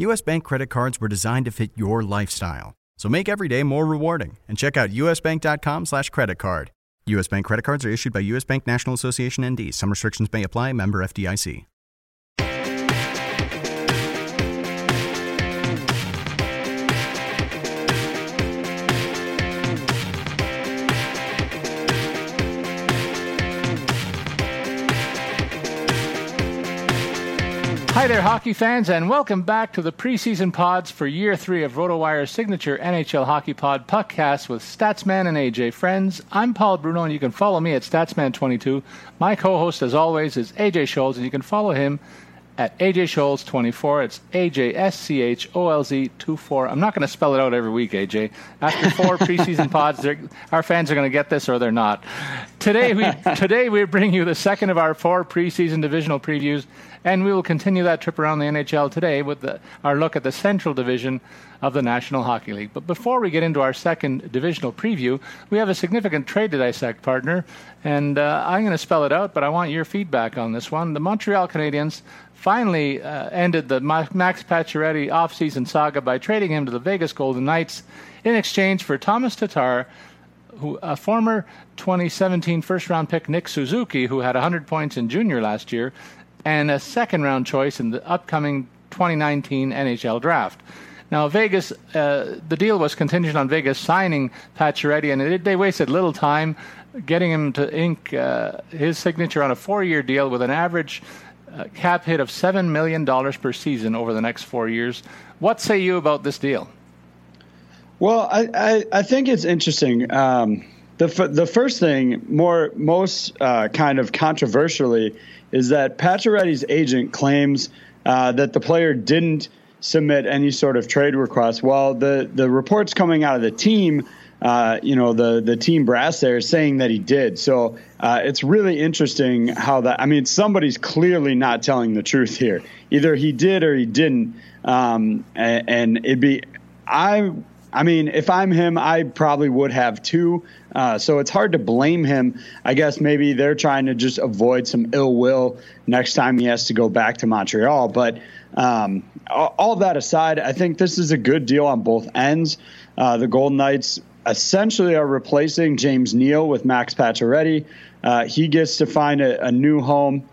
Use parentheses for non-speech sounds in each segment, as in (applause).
US Bank credit cards were designed to fit your lifestyle. So make every day more rewarding and check out usbank.com slash credit card. US Bank credit cards are issued by US Bank National Association ND. Some restrictions may apply. Member FDIC. Hi there, hockey fans, and welcome back to the preseason pods for year three of RotoWire's signature NHL Hockey Pod podcast with Statsman and AJ. Friends, I'm Paul Bruno, and you can follow me at Statsman22. My co host, as always, is AJ Scholz, and you can follow him at AJ Scholz 24. It's AJ S C H O L Z 24. I'm not going to spell it out every week, AJ. After four (laughs) preseason pods, our fans are going to get this or they're not. Today we (laughs) today we bring you the second of our four preseason divisional previews, and we will continue that trip around the NHL today with the, our look at the Central Division of the National Hockey League. But before we get into our second divisional preview, we have a significant trade to dissect, partner, and uh, I'm going to spell it out, but I want your feedback on this one. The Montreal Canadiens finally uh, ended the Max Pacioretty offseason saga by trading him to the Vegas Golden Knights in exchange for Thomas Tatar, who a former 2017 first-round pick Nick Suzuki, who had 100 points in junior last year, and a second-round choice in the upcoming 2019 NHL draft. Now, Vegas, uh, the deal was contingent on Vegas signing Pacioretty, and it, they wasted little time getting him to ink uh, his signature on a four-year deal with an average uh, cap hit of $7 million per season over the next four years. What say you about this deal? Well, I, I, I think it's interesting. Um, the, f- the first thing, more most uh, kind of controversially, is that Pacioretty's agent claims uh, that the player didn't submit any sort of trade request. Well, the, the reports coming out of the team – uh, you know, the the team brass there is saying that he did. So uh, it's really interesting how that. I mean, somebody's clearly not telling the truth here. Either he did or he didn't. Um, and, and, it'd be, I. I mean, if I'm him, I probably would have too. Uh, so it's hard to blame him. I guess maybe they're trying to just avoid some ill will next time he has to go back to Montreal. But um, all, that aside, I think this is a good deal on both ends. Uh, the Golden Knights essentially are replacing James Neal with Max Pacioretty. Uh, he gets to find a, a, new home.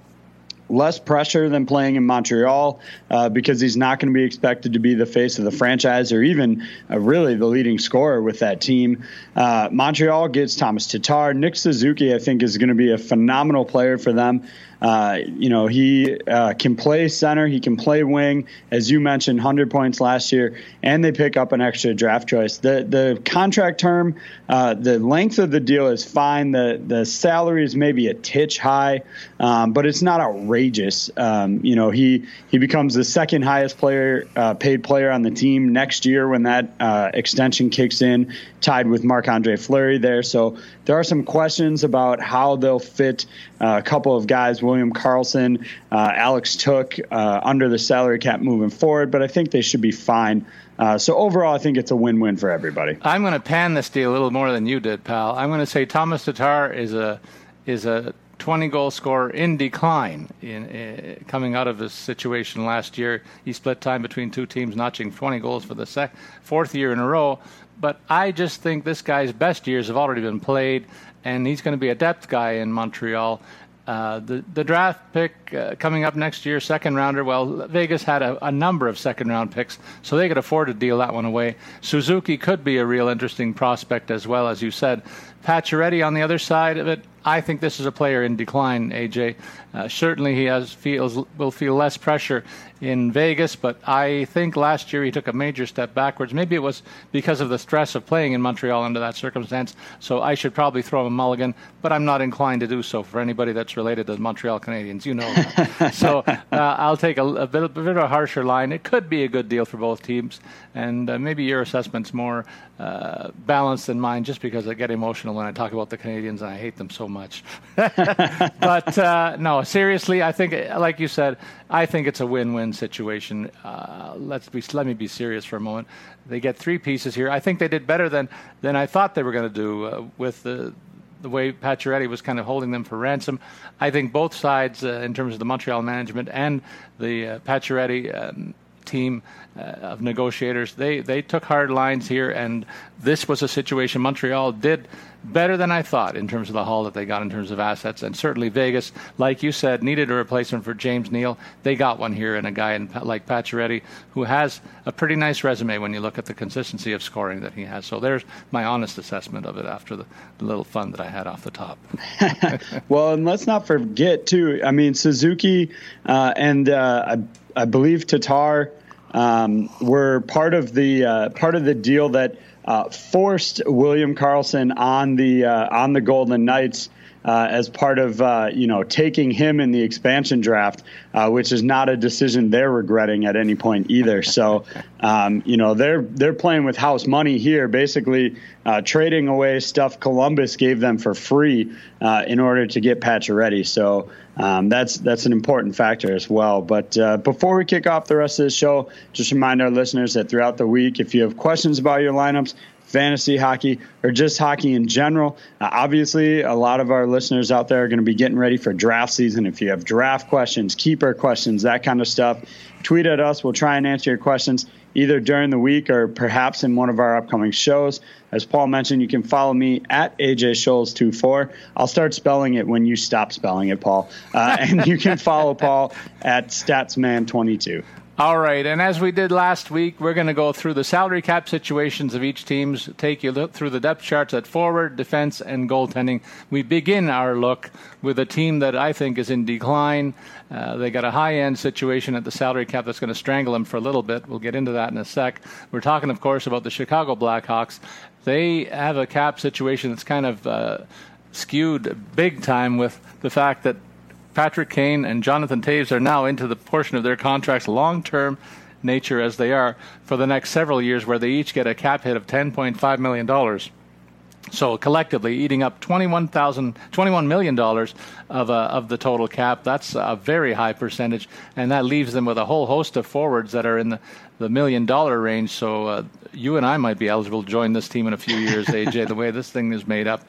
Less pressure than playing in Montreal uh, because he's not going to be expected to be the face of the franchise or even uh, really the leading scorer with that team. Uh, Montreal gets Thomas Tatar. Nick Suzuki, I think, is going to be a phenomenal player for them. Uh, you know, he uh, can play center, he can play wing, as you mentioned, 100 points last year, and they pick up an extra draft choice. The the contract term, uh, the length of the deal is fine. The the salary is maybe a titch high, um, but it's not outrageous. Um, you know, he he becomes the second highest player uh, paid player on the team next year when that uh, extension kicks in, tied with Marc Andre Fleury there. So there are some questions about how they'll fit a couple of guys William Karlsson, uh, Alex Tuch uh, under the salary cap moving forward, but I think they should be fine. Uh, so overall, I think it's a win-win for everybody. I'm going to pan this deal a little more than you did, pal. I'm going to say Thomas Tatar is a is a 20 goal scorer in decline in, in, coming out of his situation last year. He split time between two teams, notching 20 goals for the sec- fourth year in a row. But I just think this guy's best years have already been played, and he's going to be a depth guy in Montreal Uh, the the draft pick uh, coming up next year, second rounder. Well, Vegas had a, a, number of second round picks, so they could afford to deal that one away. Suzuki could be a real interesting prospect as well, as you said. Pacioretty on the other side of it, I think this is a player in decline. AJ, uh, certainly he has feels will feel less pressure in Vegas, but I think last year he took a major step backwards. Maybe it was because of the stress of playing in Montreal under that circumstance. So I should probably throw him a mulligan, but I'm not inclined to do so for anybody that's related to the Montreal Canadiens. You know, (laughs) so uh, I'll take a, a, bit, a, bit, of a harsher line. It could be a good deal for both teams, and uh, maybe your assessment's more uh, balanced than mine, just because I get emotional when I talk about the Canadiens and I hate them so much. (laughs) but uh, no, seriously, I think, like you said, I think it's a win-win situation. Uh, let's be, let me be serious for a moment. They get three pieces here. I think they did better than than I thought they were going to do uh, with the the way Pacioretty was kind of holding them for ransom. I think both sides, uh, in terms of the Montreal management and the uh, Pacioretty um, team uh, of negotiators, they they took hard lines here, and this was a situation Montreal did better than I thought in terms of the haul that they got in terms of assets. And certainly Vegas, like you said, needed a replacement for James Neal. They got one here, and a guy in, like Pacioretty who has a pretty nice resume when you look at the consistency of scoring that he has. So there's my honest assessment of it after the, the little fun that I had off the top. (laughs) well, and let's not forget too. I mean, Suzuki uh, and uh, I, believe Tatar um, were part of the uh, part of the deal that uh, forced William Karlsson on the uh, on the Golden Knights uh, as part of uh, you know taking him in the expansion draft, uh, which is not a decision they're regretting at any point either. So (laughs) um, you know they're they're playing with house money here, basically uh, trading away stuff Columbus gave them for free in order to get Pacioretty. So. Um, that's that's an important factor as well. But uh, before we kick off the rest of the show, just remind our listeners that throughout the week, if you have questions about your lineups, fantasy hockey, or just hockey in general. Uh, obviously, a lot of our listeners out there are going to be getting ready for draft season. If you have draft questions, keeper questions, that kind of stuff, tweet at us. We'll try and answer your questions either during the week or perhaps in one of our upcoming shows. As Paul mentioned, you can follow me at AJ Scholz24. I'll start spelling it when you stop spelling it, Paul. Uh, (laughs) and you can follow Paul at Statsman22. All right, and as we did last week, we're going to go through the salary cap situations of each team's, take you through the depth charts at forward, defense, and goaltending. We begin our look with a team that I think is in decline. Uh, they got a high end situation at the salary cap that's going to strangle them for a little bit. We'll get into that in a sec. We're talking, of course, about the Chicago Blackhawks. They have a cap situation that's kind of uh, skewed big time with the fact that Patrick Kane and Jonathan Toews are now into the portion of their contracts long term nature as they are for the next several years, where they each get a cap hit of $10.5 million. So collectively, eating up $21, $21 million of, uh, of the total cap. That's a very high percentage, and that leaves them with a whole host of forwards that are in the, the million dollar range. So uh, you and I might be eligible to join this team in a few years, AJ, the way this thing is made up.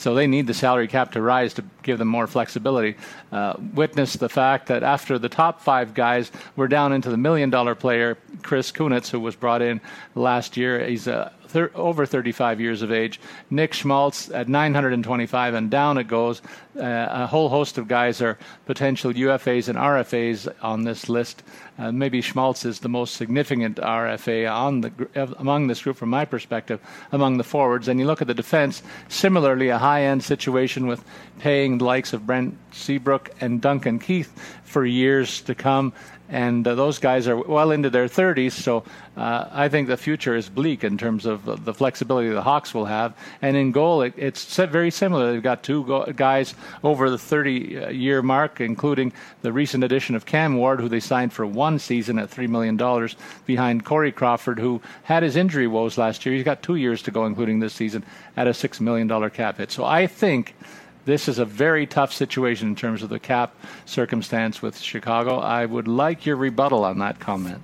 So they need the salary cap to rise to give them more flexibility. Uh, witness the fact that after the top five guys were down into the million dollar player, Chris Kunitz, who was brought in last year, he's a thir- over 35 years of age. Nick Schmaltz at 925, and down it goes. Uh, a whole host of guys are potential UFAs and RFAs on this list. Uh, maybe Schmaltz is the most significant RFA on the among this group, from my perspective, among the forwards. And you look at the defense. Similarly, a high-end situation with paying the likes of Brent Seabrook and Duncan Keith for years to come and uh, those guys are well into their 30s. So uh, I think the future is bleak in terms of the flexibility the Hawks will have. And in goal, it, it's very similar. They've got two go- guys over the 30-year uh, mark, including the recent addition of Cam Ward, who they signed for one season at three million dollars, behind Corey Crawford, who had his injury woes last year. He's got two years to go, including this season, at a six million dollar cap hit. So I think this is a very tough situation in terms of the cap circumstance with Chicago. I would like your rebuttal on that comment.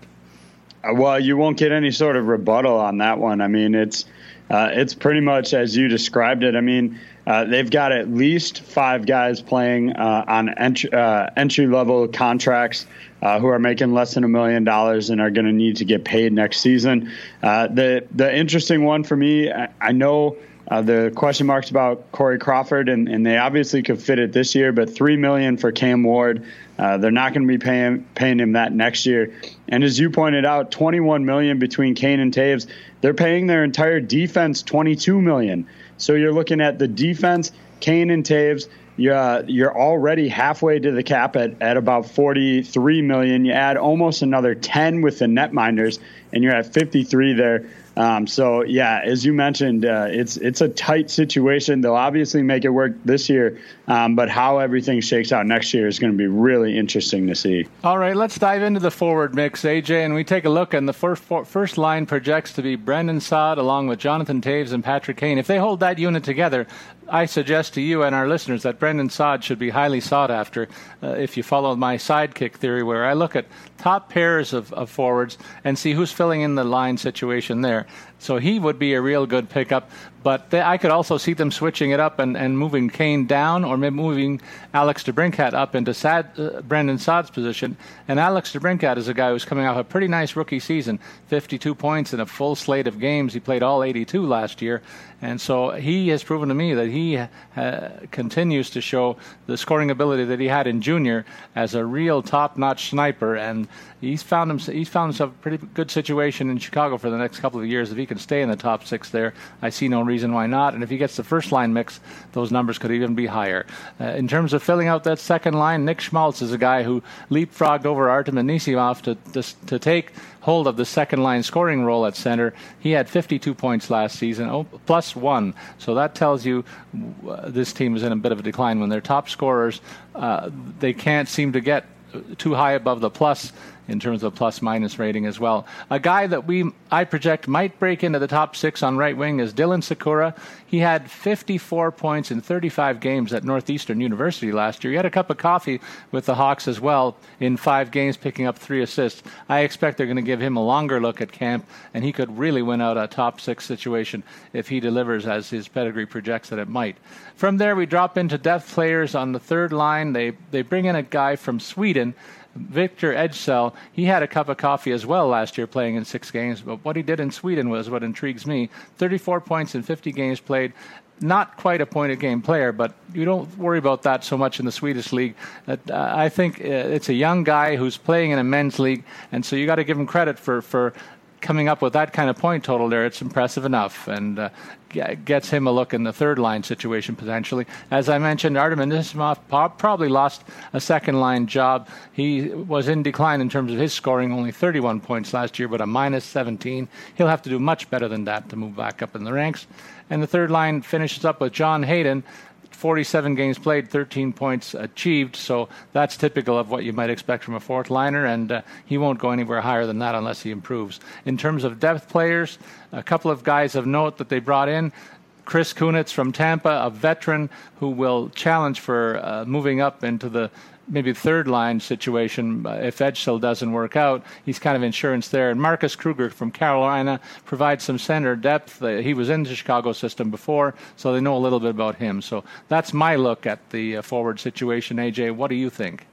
Uh, well, you won't get any sort of rebuttal on that one. I mean, it's uh, it's pretty much as you described it. I mean, uh, they've got at least five guys playing uh, on entry, uh, entry level contracts uh, who are making less than a million dollars and are going to need to get paid next season. the the interesting one for me, I, I know Uh, the question marks about Corey Crawford, and, and they obviously could fit it this year, but three million for Cam Ward. Uh, they're not going to be paying paying him that next year. And as you pointed out, 21 million between Kane and Toews, They're paying their entire defense 22 million. So you're looking at the defense, Kane and Toews. You're, uh, you're already halfway to the cap at, at about 43 million. You add almost another 10 with the netminders, and you're at 53 there. Um, so yeah, as you mentioned, uh, it's it's a tight situation. They'll obviously make it work this year, um, but how everything shakes out next year is going to be really interesting to see. All right, let's dive into the forward mix, AJ, and we take a look. And the first first line projects to be Brendan Saad along with Jonathan Toews and Patrick Kane. If they hold that unit together, I suggest to you and our listeners that Brendan Saad should be highly sought after uh, if you follow my sidekick theory, where I look at top pairs of, of forwards and see who's filling in the line situation there. So he would be a real good pickup. But they, I could also see them switching it up and, and moving Kane down or moving Alex DeBrincat up into Saad, uh, Brendan Saad's position. And Alex DeBrincat is a guy who's coming off a pretty nice rookie season 52 points in a full slate of games. He played all 82 last year. And so he has proven to me that he uh, continues to show the scoring ability that he had in junior as a real top-notch sniper. And he's found himself, he's found himself a pretty good situation in Chicago for the next couple of years. If he can stay in the top six there, I see no reason why not. And if he gets the first line mix, those numbers could even be higher. Uh, in terms of filling out that second line, Nick Schmaltz is a guy who leapfrogged over Artem Anisimov to, to, to take hold of the second line scoring role at center. He had 52 points last season, oh, plus one. So that tells you uh, this team is in a bit of a decline. When their top scorers, uh, they can't seem to get too high above the plus in terms of plus minus rating as well. A guy that we I project might break into the top six on right wing is Dylan Sikura. He had 54 points in 35 games at Northeastern University last year. He had a cup of coffee with the Hawks as well in five games, picking up three assists. I expect they're going to give him a longer look at camp, and he could really win out a top six situation if he delivers as his pedigree projects that it might. From there, we drop into depth players on the third line. They they bring in a guy from Sweden Victor Ejdsell, he had a cup of coffee as well last year playing in six games, but what he did in Sweden was what intrigues me 34 points in 50 games played. Not quite a point a game player, but you don't worry about that so much in the Swedish league. Uh, I think uh, it's a young guy who's playing in a men's league, and so you got to give him credit for, for coming up with that kind of point total there, it's impressive enough and uh, gets him a look in the third line situation potentially. As I mentioned, Artem Anisimov probably lost a second line job. He was in decline in terms of his scoring, only 31 points last year, but a minus 17. He'll have to do much better than that to move back up in the ranks. And the third line finishes up with John Hayden, 47 games played, 13 points achieved. So that's typical of what you might expect from a fourth liner, and uh, he won't go anywhere higher than that unless he improves. In terms of depth players, a couple of guys of note that they brought in. Chris Kunitz from Tampa, a veteran who will challenge for uh, moving up into the maybe third line situation if Ejdsell doesn't work out. He's kind of insurance there. And Marcus Kruger from Carolina provides some center depth. Uh, he was in the Chicago system before, so they know a little bit about him. So that's my look at the uh, forward situation. AJ, what do you think?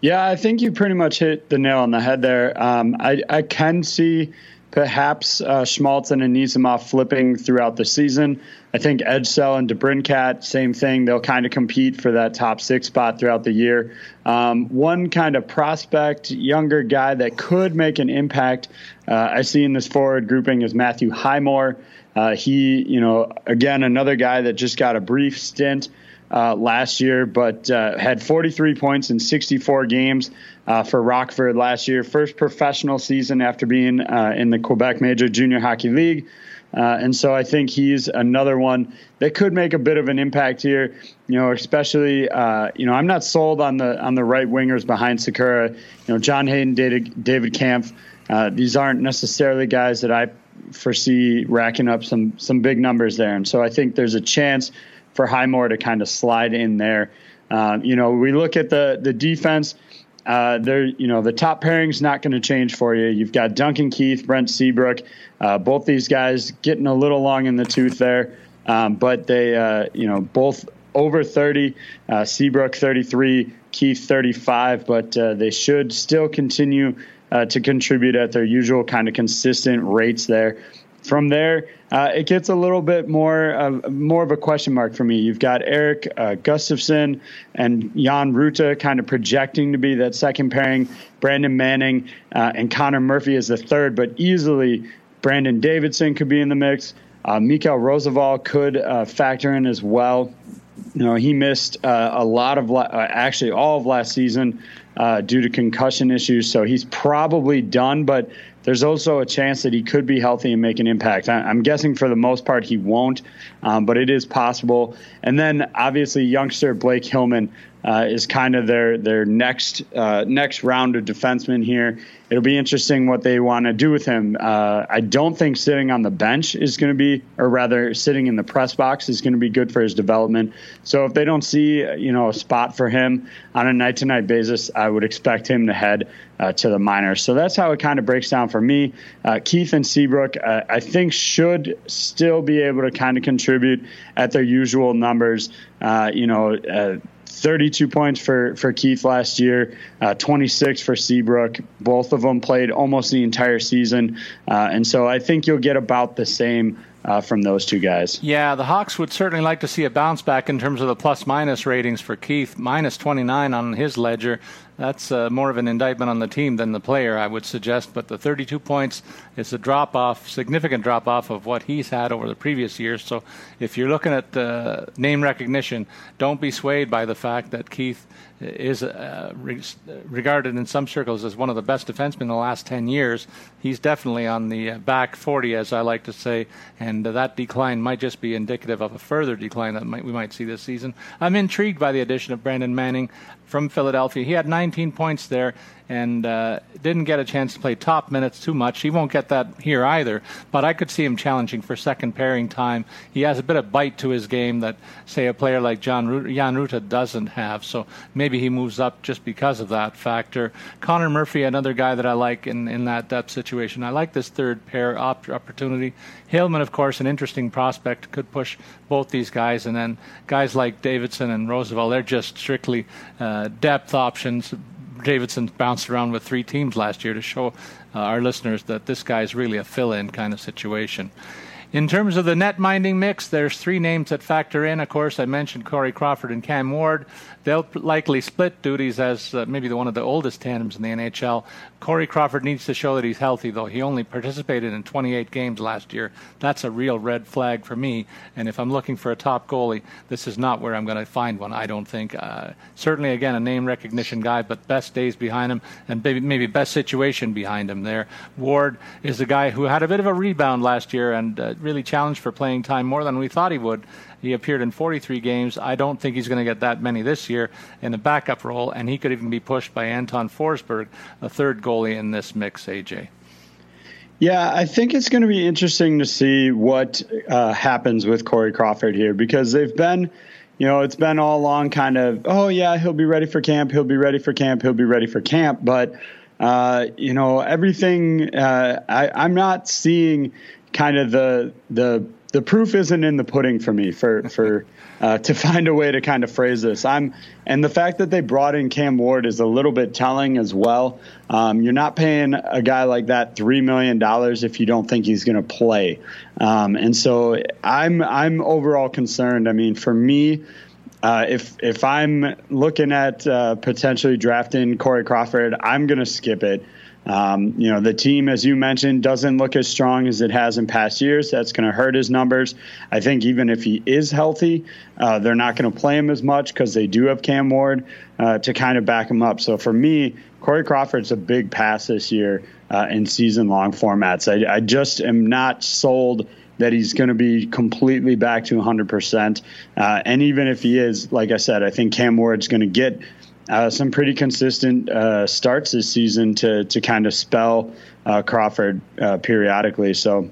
Yeah, I think you pretty much hit the nail on the head there. Um, I, I can see perhaps uh, Schmaltz and Anisimov flipping throughout the season. I think Ejdsell and DeBrincat, same thing. They'll kind of compete for that top six spot throughout the year. Um, one kind of prospect, younger guy that could make an impact uh, I see in this forward grouping is Matthew Highmore. Uh, he, you know, again, another guy that just got a brief stint uh, last year, but uh, had 43 points in 64 games uh, for Rockford last year. First professional season after being uh, in the Quebec Major Junior Hockey League. Uh, and so I think he's another one that could make a bit of an impact here. You know, especially uh, you know I'm not sold on the on the right wingers behind Sikura. You know, John Hayden, David, David Kampf. These aren't necessarily guys that I foresee racking up some some big numbers there. And so I think there's a chance for Highmore to kind of slide in there. Uh, you know, we look at the the defense. Uh, there, you know, the top pairing's not going to change for you. You've got Duncan Keith, Brent Seabrook, uh, both these guys getting a little long in the tooth there, um, but they, uh, you know, both over 30. Uh, Seabrook 33, Keith 35, but uh, they should still continue uh, to contribute at their usual kind of consistent rates there. From there, uh, it gets a little bit more uh, more of a question mark for me. You've got Eric uh, Gustafsson and Jan Rutta kind of projecting to be that second pairing. Brandon Manning uh, and Connor Murphy is the third, but easily Brandon Davidson could be in the mix. Uh, Mikhail Rozsival could uh, factor in as well. You know, he missed a lot of, la- actually all of last season due to concussion issues, so he's probably done. But there's also a chance that he could be healthy and make an impact. I, am guessing for the most part he won't, um, but it is possible. And then obviously youngster Blake Hillman uh, is kind of their their next uh, next round of defensemen here it'll be interesting what they want to do with him. Uh, I don't think sitting on the bench is going to be, or rather, sitting in the press box is going to be good for his development. So if they don't see, you know, a spot for him on a night-to-night basis, I would expect him to head uh, to the minors. So that's how it kind of breaks down for me. Uh, Keith and Seabrook, uh, I think, should still be able to kind of contribute at their usual numbers. Uh, you know uh, 32 points for, for Keith last year, uh, 26 for Seabrook. Both of them played almost the entire season. Uh, and so I think you'll get about the same uh, from those two guys. Yeah, the Hawks would certainly like to see a bounce back in terms of the plus minus ratings for Keith, minus 29 on his ledger that's uh, more of an indictment on the team than the player, I would suggest. But the 32 points is a drop off, significant drop off of what he's had over the previous years. So if you're looking at uh, name recognition, don't be swayed by the fact that Keith is uh, re- regarded in some circles as one of the best defensemen in the last 10 years. He's definitely on the uh, back 40, as I like to say, and that decline might just be indicative of a further decline that might, we might see this season. I'm intrigued by the addition of Brandon Manning from Philadelphia. He had 19 points there and uh, didn't get a chance to play top minutes too much. He won't get that here either, but I could see him challenging for second pairing time. He has a bit of bite to his game that, say, a player like John Jan Rutta doesn't have, so maybe he moves up just because of that factor. Connor Murphy, another guy that I like in, in that depth situation. I like this third pair op- opportunity. Hillman, of course, an interesting prospect, could push both these guys, and then guys like Davidson and Rozsival, they're just strictly uh, depth options Davidson bounced around with three teams last year to show uh, our listeners that this guy is really a fill in kind of situation. In terms of the net minding mix, there's three names that factor in. Of course, I mentioned Corey Crawford and Cam Ward. They'll likely split duties as uh, maybe the one of the oldest tandems in the NHL. Corey Crawford needs to show that he's healthy, though. He only participated in 28 games last year. That's a real red flag for me. And if I'm looking for a top goalie, this is not where I'm going to find one, I don't think. Uh, certainly, again, a name recognition guy, but best days behind him and maybe, maybe best situation behind him there. Ward is a guy who had a bit of a rebound last year and uh, really challenged for playing time more than we thought he would. He appeared in 43 games. I don't think he's going to get that many this year in a backup role, and he could even be pushed by Anton Forsberg, a third goalie in this mix, AJ. Yeah, I think it's going to be interesting to see what uh, happens with Corey Crawford here because they've been, you know, it's been all along kind of, oh, yeah, he'll be ready for camp, he'll be ready for camp, he'll be ready for camp. But, uh, you know, everything, uh, I, I'm not seeing kind of the, the, the proof isn't in the pudding for me for for (laughs) uh, to find a way to kind of phrase this. I'm and the fact that they brought in Cam Ward is a little bit telling as well. Um, you're not paying a guy like that three million dollars if you don't think he's going to play, um, and so I'm I'm overall concerned. I mean, for me. Uh, if if I'm looking at uh, potentially drafting Corey Crawford, I'm going to skip it. Um, you know, the team, as you mentioned, doesn't look as strong as it has in past years. That's going to hurt his numbers. I think even if he is healthy, uh, they're not going to play him as much because they do have Cam Ward uh, to kind of back him up. So for me, Corey Crawford's a big pass this year uh, in season long formats. I, I just am not sold that he's going to be completely back to 100%. Uh, and even if he is, like I said, I think Cam Ward's going to get uh, some pretty consistent uh, starts this season to to kind of spell uh, Crawford uh, periodically. So,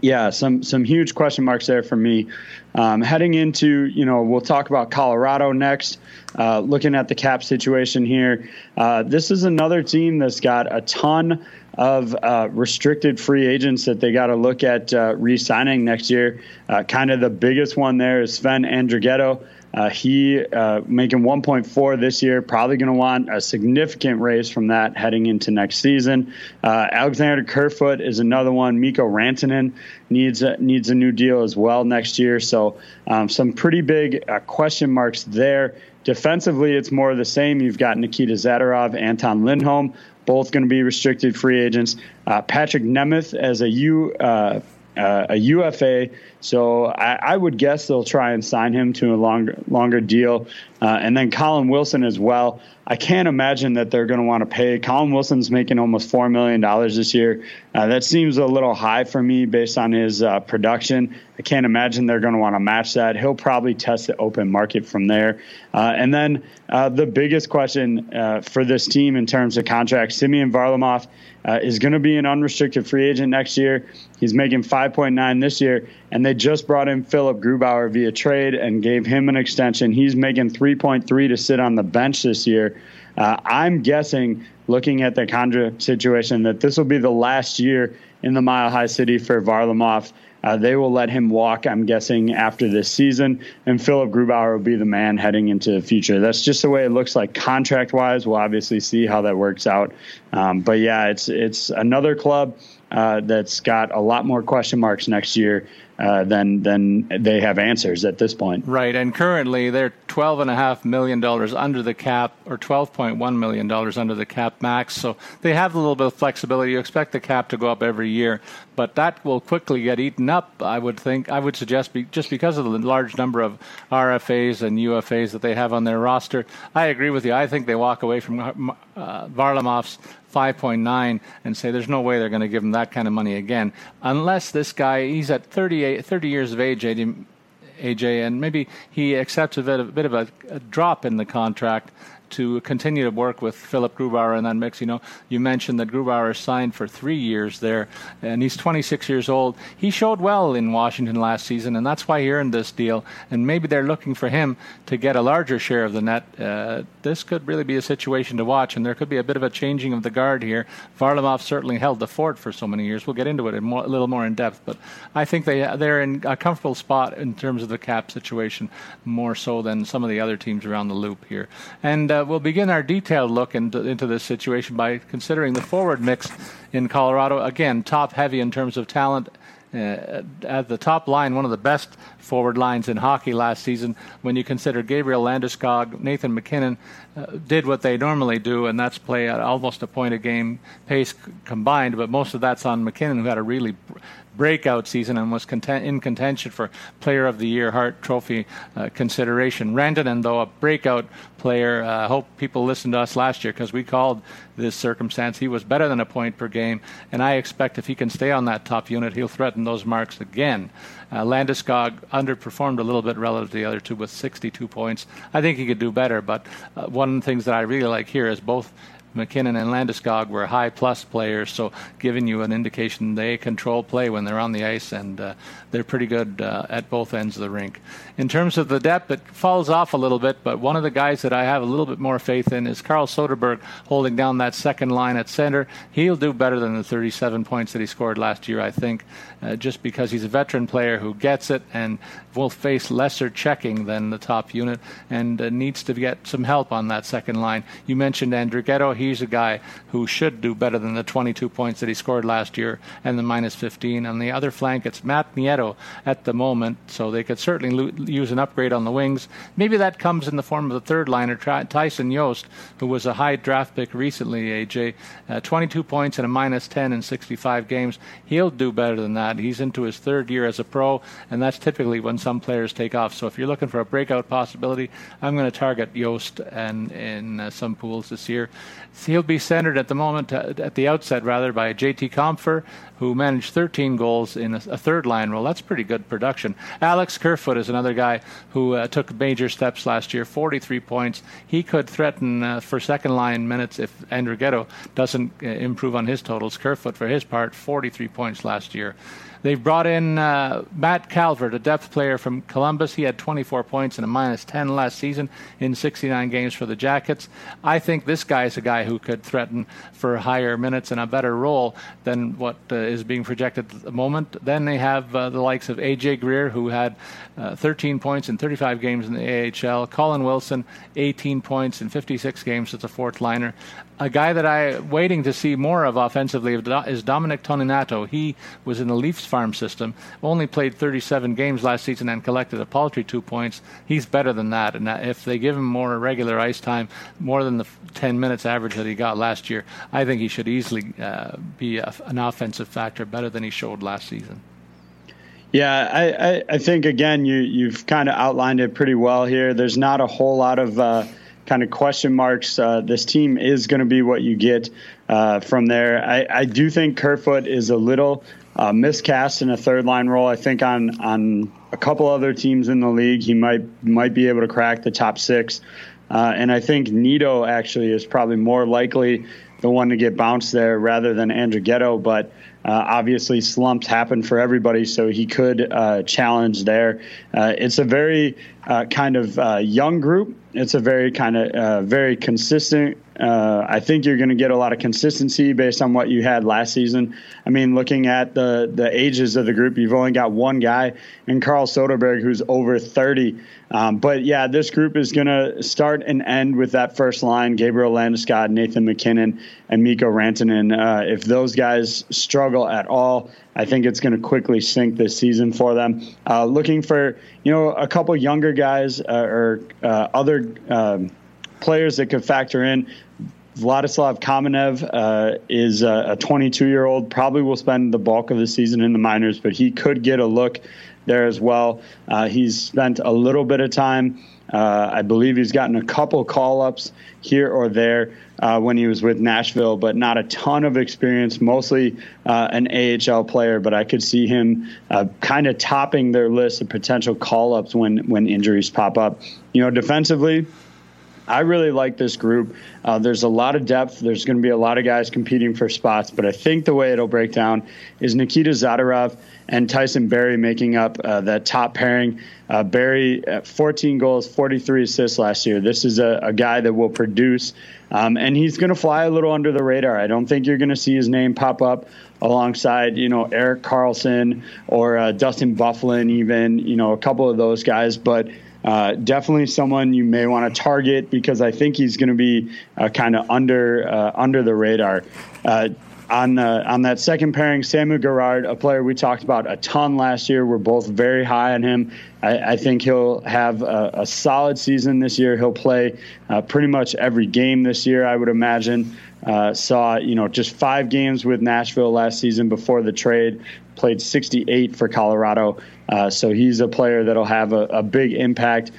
yeah, some some huge question marks there for me. Um, heading into, you know, we'll talk about Colorado next. Uh, looking at the cap situation here, uh, this is another team that's got a ton of uh, restricted free agents that they got to look at uh, re-signing next year. Uh, kind of the biggest one there is Sven Andrighetto. Uh, he uh, making 1.4 this year, probably going to want a significant raise from that heading into next season. Uh, Alexander Kerfoot is another one. Mikko Rantanen needs a, needs a new deal as well next year. So um, some pretty big uh, question marks there. Defensively, it's more of the same. You've got Nikita Zadorov, Anton Lindholm, both going to be restricted free agents. Uh, Patrik Nemeth as a U. Uh, a UFA. So I, I, would guess they'll try and sign him to a longer longer deal, uh, and then Colin Wilson as well. I can't imagine that they're going to want to pay. Colin Wilson's making almost four million dollars this year. Uh, that seems a little high for me based on his uh, production. I can't imagine they're going to want to match that. He'll probably test the open market from there. Uh, and then uh, the biggest question for this team in terms of contracts, Semyon Varlamov is going to be an unrestricted free agent next year. He's making 5.9 this year, and they just brought in Philip Grubauer via trade and gave him an extension. He's making 3.3 to sit on the bench this year. Uh, I'm guessing, looking at the contract situation, that this will be the last year in the Mile High City for Varlamov. Uh, they will let him walk, I'm guessing, after this season, and Philip Grubauer will be the man heading into the future. That's just the way it looks like contract wise. We'll obviously see how that works out. Um, but yeah, it's it's another club uh, that's got a lot more question marks next year uh, than than they have answers at this point. Right, and currently they're twelve and a half million dollars under the cap, or twelve point one million dollars under the cap max. So they have a little bit of flexibility. You expect the cap to go up every year, but that will quickly get eaten up. I would think. I would suggest be, just because of the large number of RFAs and UFAs that they have on their roster. I agree with you. I think they walk away from uh, Varlamov's 5.9 and say there's no way they're going to give him that kind of money again unless this guy he's at 38 30 years of age AJ and maybe he accepts a bit, a bit of a, a drop in the contract to continue to work with Philip Grubauer in that mix. You know, you mentioned that Grubauer is signed for three years there, and he's 26 years old. He showed well in Washington last season, and that's why he earned this deal. And maybe they're looking for him to get a larger share of the net. Uh, this could really be a situation to watch, and there could be a bit of a changing of the guard here. Varlamov certainly held the fort for so many years. We'll get into it more, a little more in depth, but I think they they're in a comfortable spot in terms of the cap situation, more so than some of the other teams around the loop here. And uh, uh, we'll begin our detailed look into, into this situation by considering the forward mix in Colorado. Again, top heavy in terms of talent. Uh, at the top line, one of the best forward lines in hockey last season. When you consider Gabriel Landeskog, Nathan MacKinnon uh, did what they normally do, and that's play at almost a point a game pace c- combined. But most of that's on MacKinnon, who had a really breakout season and was content, in contention for Player of the Year Hart Trophy uh, consideration. Rantanen, though, a breakout player. I uh, hope people listened to us last year because we called this circumstance. He was better than a point per game, and I expect if he can stay on that top unit, he'll threaten those marks again. Uh, Landeskog underperformed a little bit relative to the other two with 62 points. I think he could do better, but uh, one of the things that I really like here is both MacKinnon and Landeskog were high plus players, so giving you an indication they control play when they're on the ice, and uh, they're pretty good uh, at both ends of the rink. In terms of the depth, it falls off a little bit, but one of the guys that I have a little bit more faith in is Carl Soderberg holding down that second line at center. He'll do better than the 37 points that he scored last year, I think, uh, just because he's a veteran player who gets it and will face lesser checking than the top unit and uh, needs to get some help on that second line. You mentioned Andrighetto he's a guy who should do better than the 22 points that he scored last year and the minus 15. On the other flank, it's Matt Nieto at the moment, so they could certainly lo- use an upgrade on the wings. Maybe that comes in the form of the third liner, Tyson Jost, who was a high draft pick recently, AJ. Uh, 22 points and a minus 10 in 65 games. He'll do better than that. He's into his third year as a pro, and that's typically when some players take off. So if you're looking for a breakout possibility, I'm going to target Jost and in uh, some pools this year. He'll be centered at the moment, uh, at the outset rather, by J.T. Compher, who managed 13 goals in a, a, third line role. That's pretty good production. Alex Kerfoot is another guy who uh, took major steps last year, 43 points. He could threaten uh, for second line minutes if Andrighetto doesn't uh, improve on his totals. Kerfoot, for his part, 43 points last year. They've brought in uh, Matt Calvert, a depth player from Columbus. He had 24 points and a minus 10 last season in 69 games for the Jackets. I think this guy is a guy who could threaten for higher minutes and a better role than what uh, is being projected at the moment. Then they have uh, the likes of AJ Greer, who had uh, 13 points in 35 games in the AHL. Colin Wilson, 18 points in 56 games as a fourth liner a guy that I waiting to see more of offensively is Dominic Toninato. He was in the Leafs farm system, only played 37 games last season and collected a paltry two points. He's better than that, and if they give him more regular ice time, more than the 10 minutes average that he got last year, I think he should easily uh, be a, an offensive factor better than he showed last season. Yeah, I, I, I think again you you've kind of outlined it pretty well here. There's not a whole lot of uh, kind of question marks. Uh, this team is going to be what you get uh, from there. I, I, do think Kerfoot is a little uh, miscast in a third line role. I think on on a couple other teams in the league, he might might be able to crack the top six. Uh, and I think Nieto actually is probably more likely the one to get bounced there rather than Andrighetto. But uh, obviously, slumps happen for everybody, so he could uh, challenge there. Uh, it's a very uh, kind of uh, young group. It's a very kind of uh, very consistent. I think you're going to get a lot of consistency based on what you had last season. I mean, looking at the the ages of the group, you've only got one guy in Carl Soderberg who's over 30. Um, but yeah, this group is going to start and end with that first line: Gabriel Landeskog, Nathan MacKinnon, and Mikko Rantanen. If those guys struggle at all, I think it's going to quickly sink this season for them. Uh, looking for you know a couple younger guys uh, or uh, other um, players that could factor in. Vladislav Kamenev uh, is a 22 year old, probably will spend the bulk of the season in the minors, but he could get a look there as well. Uh, he's spent a little bit of time. Uh, I believe he's gotten a couple call ups here or there uh, when he was with Nashville, but not a ton of experience, mostly uh, an AHL player. But I could see him uh, kind of topping their list of potential call ups when, when injuries pop up. You know, defensively, I really like this group. Uh, there's a lot of depth. There's going to be a lot of guys competing for spots, but I think the way it'll break down is Nikita Zadorov and Tyson Barrie making up uh, that top pairing. Uh, Barrie, 14 goals, 43 assists last year. This is a, a guy that will produce, um, and he's going to fly a little under the radar. I don't think you're going to see his name pop up alongside, you know, Erik Karlsson or uh, Dustin Byfuglien, even, you know, a couple of those guys, but. Uh, definitely someone you may want to target because I think he's going to be uh, kind of under uh, under the radar. Uh, on on that second pairing, Samu Girard, a player we talked about a ton last year. We're both very high on him. I, I think he'll have a, a, solid season this year. He'll play uh, pretty much every game this year, I would imagine. Uh, saw you know just five games with Nashville last season before the trade. Played 68 for Colorado, uh, so he's a player that'll have a, a big impact.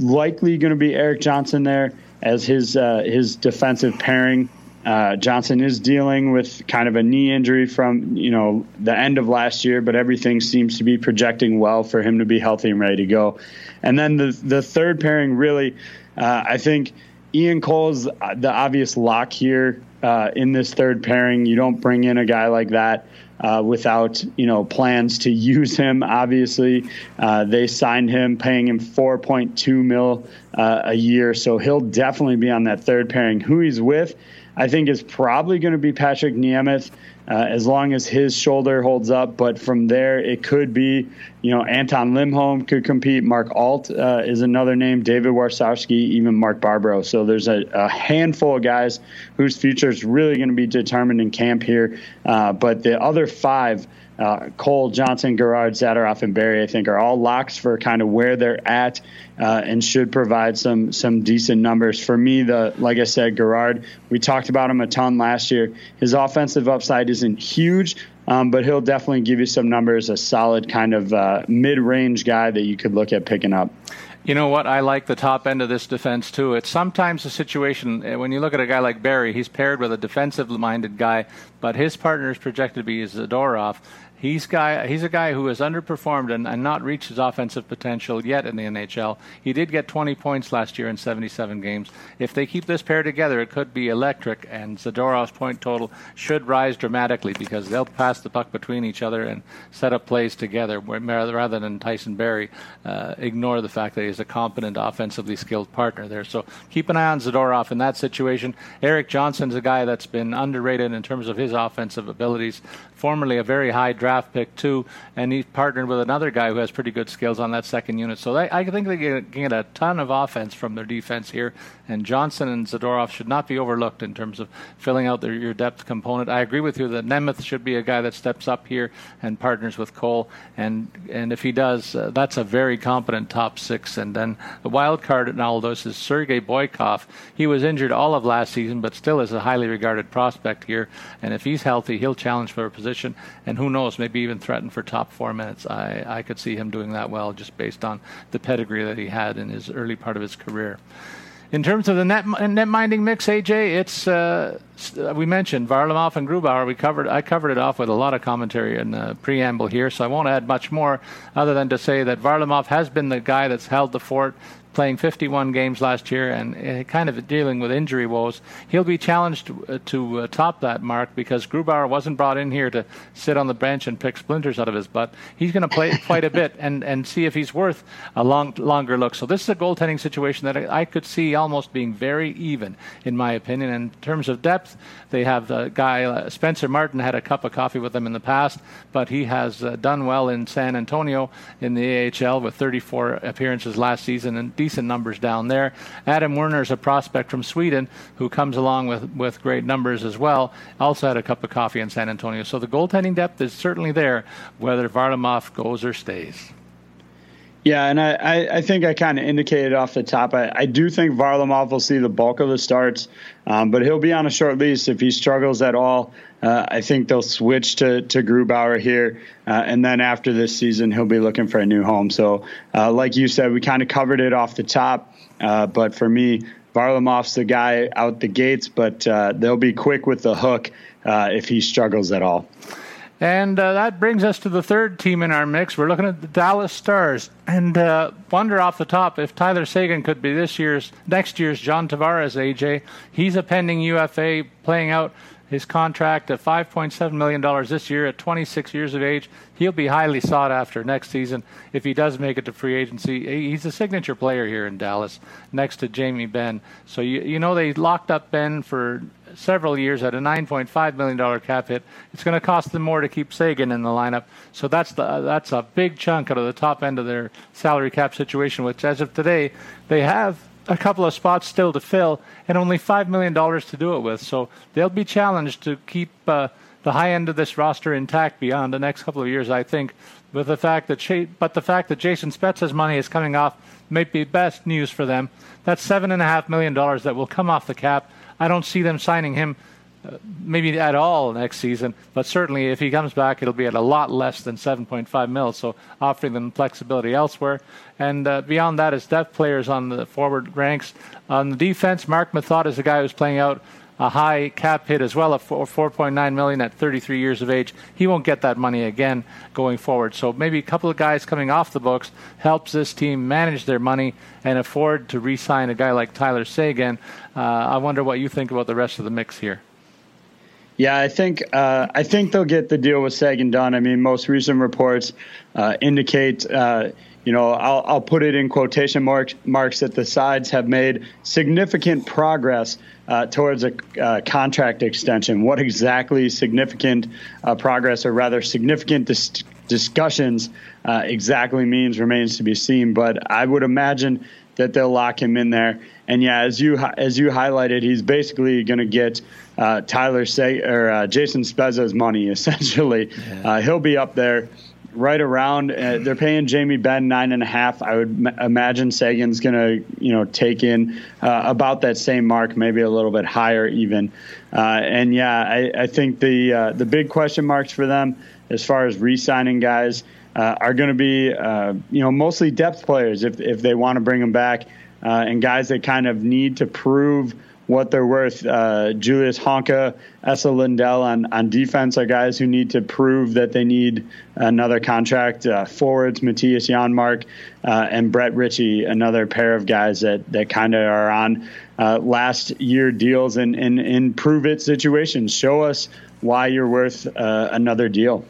Likely going to be Eric Johnson there as his uh, his defensive pairing. Uh, Johnson is dealing with kind of a knee injury from you know the end of last year, but everything seems to be projecting well for him to be healthy and ready to go. And then the the third pairing really, uh, I think Ian Cole's the obvious lock here uh, in this third pairing. You don't bring in a guy like that. Uh, without you know plans to use him. Obviously, uh, they signed him, paying him 4.2 mil uh, a year, so he'll definitely be on that third pairing. Who he's with, I think is probably going to be Patrick Nemeth. Uh, as long as his shoulder holds up. But from there, it could be, you know, Anton Lindholm could compete. Mark Alt uh, is another name. David Warsofsky, even Mark Barberio. So there's a, a handful of guys whose future is really going to be determined in camp here. Uh, but the other five uh, Cole, Johnson, Girard, Zadorov, and Barrie, I think, are all locks for kind of where they're at uh, and should provide some some decent numbers. For me, the like I said, Girard, we talked about him a ton last year. His offensive upside isn't huge, um, but he'll definitely give you some numbers. A solid kind of uh, mid range guy that you could look at picking up. You know what? I like the top end of this defense too. It's sometimes a situation eh, when you look at a guy like Barrie, he's paired with a defensive minded guy, but his partner is projected to be Zadorov He's guy. He's a guy who has underperformed and, and, not reached his offensive potential yet in the NHL. He did get 20 points last year in 77 games. If they keep this pair together, it could be electric, and Zadorov's point total should rise dramatically because they'll pass the puck between each other and set up plays together, rather than Tyson Barrie uh, ignore the fact that he's a competent, offensively skilled partner there. So keep an eye on Zadorov in that situation. Erik Johnson's a guy that's been underrated in terms of his offensive abilities formerly a very high draft pick too, and he's partnered with another guy who has pretty good skills on that second unit. So they, I think they can get a ton of offense from their defense here, and Johnson and Zadorov should not be overlooked in terms of filling out their, your depth component. I agree with you that Nemeth should be a guy that steps up here and partners with Cole, and and if he does, uh, that's a very competent top six. And then the wild card in all is Sergei Boikov. He was injured all of last season, but still is a highly regarded prospect here, and if he's healthy, he'll challenge for a position position, and who knows, maybe even threaten for top four minutes. I, I could see him doing that well just based on the pedigree that he had in his early part of his career. In terms of the net net minding mix, AJ, it's uh, we mentioned Varlamov and Grubauer. We covered I covered it off with a lot of commentary and uh, preamble here, so I won't add much more other than to say that Varlamov has been the guy that's held the fort playing 51 games last year and uh, kind of dealing with injury woes. He'll be challenged uh, to uh, top that mark because Grubauer wasn't brought in here to sit on the bench and pick splinters out of his butt. He's going to play (laughs) quite a bit and, and see if he's worth a long, longer look. So this is a goaltending situation that I, I could see almost being very even, in my opinion. In terms of depth, they have the guy uh, Spencer Martin had a cup of coffee with them in the past, but he has uh, done well in San Antonio in the AHL with 34 appearances last season and decent numbers down there. Adam Werner is a prospect from Sweden who comes along with, with great numbers as well. Also had a cup of coffee in San Antonio. So the goaltending depth is certainly there, whether Varlamov goes or stays. Yeah, and I, I, think I kind of indicated off the top. I, I do think Varlamov will see the bulk of the starts, um, but he'll be on a short lease if he struggles at all. Uh, I think they'll switch to, to Grubauer here, uh, and then after this season, he'll be looking for a new home. So, uh, like you said, we kind of covered it off the top, uh, but for me, Varlamov's the guy out the gates, but uh, they'll be quick with the hook uh, if he struggles at all. And uh, that brings us to the third team in our mix. We're looking at the Dallas Stars, and uh, wonder off the top if Tyler Seguin could be this year's, next year's John Tavares. AJ, he's a pending UFA, playing out his contract at $5.7 million this year at 26 years of age. He'll be highly sought after next season if he does make it to free agency. He's a signature player here in Dallas next to Jamie Benn. So, you, you know, they locked up Benn for several years at a $9.5 million cap hit. It's going to cost them more to keep Seguin in the lineup. So that's the that's a big chunk out of the top end of their salary cap situation, which as of today, they have a couple of spots still to fill and only $5 million to do it with. So they'll be challenged to keep uh, the high end of this roster intact beyond the next couple of years, I think. With the fact that but the fact that Jason Spezza's money is coming off might be best news for them. That's seven and a half million dollars that will come off the cap. I don't see them signing him maybe at all next season, but certainly if he comes back, it'll be at a lot less than 7.5 mil. So offering them flexibility elsewhere. And uh, beyond that, is depth players on the forward ranks. On the defense, Mark Methot is a guy who's playing out a high cap hit as well of 4.9 million at 33 years of age. He won't get that money again going forward. So maybe a couple of guys coming off the books helps this team manage their money and afford to re-sign a guy like Tyler Seguin. Uh, I wonder what you think about the rest of the mix here. Yeah, I think uh, I think they'll get the deal with Seguin done. I mean, most recent reports uh, indicate, uh, you know, I'll, I'll, put it in quotation marks, marks that the sides have made significant progress uh, towards a uh, contract extension. What exactly significant uh, progress, or rather significant dis- discussions, exactly means remains to be seen. But I would imagine that they'll lock him in there. And yeah, as you as you highlighted, he's basically going to get uh, Tyler Say or uh, Jason Spezza's money (laughs) essentially. Yeah. Uh, he'll be up there right around. Uh, they're paying Jamie Benn nine and a half. I would m- imagine Seguin's going to you know take in uh, about that same mark, maybe a little bit higher even. Uh, and yeah, I, I think the the big question marks for them as far as re-signing guys. are going to be, you know, mostly depth players if if they want to bring them back, and guys that kind of need to prove what they're worth. Uh, Julius Honka, Esa Lindell on, on defense are guys who need to prove that they need another contract. Uh, forwards, Mattias Janmark uh, and Brett Ritchie, another pair of guys that, that kind of are on uh, last year deals and, and, and prove it situations. Show us why you're worth uh, another deal.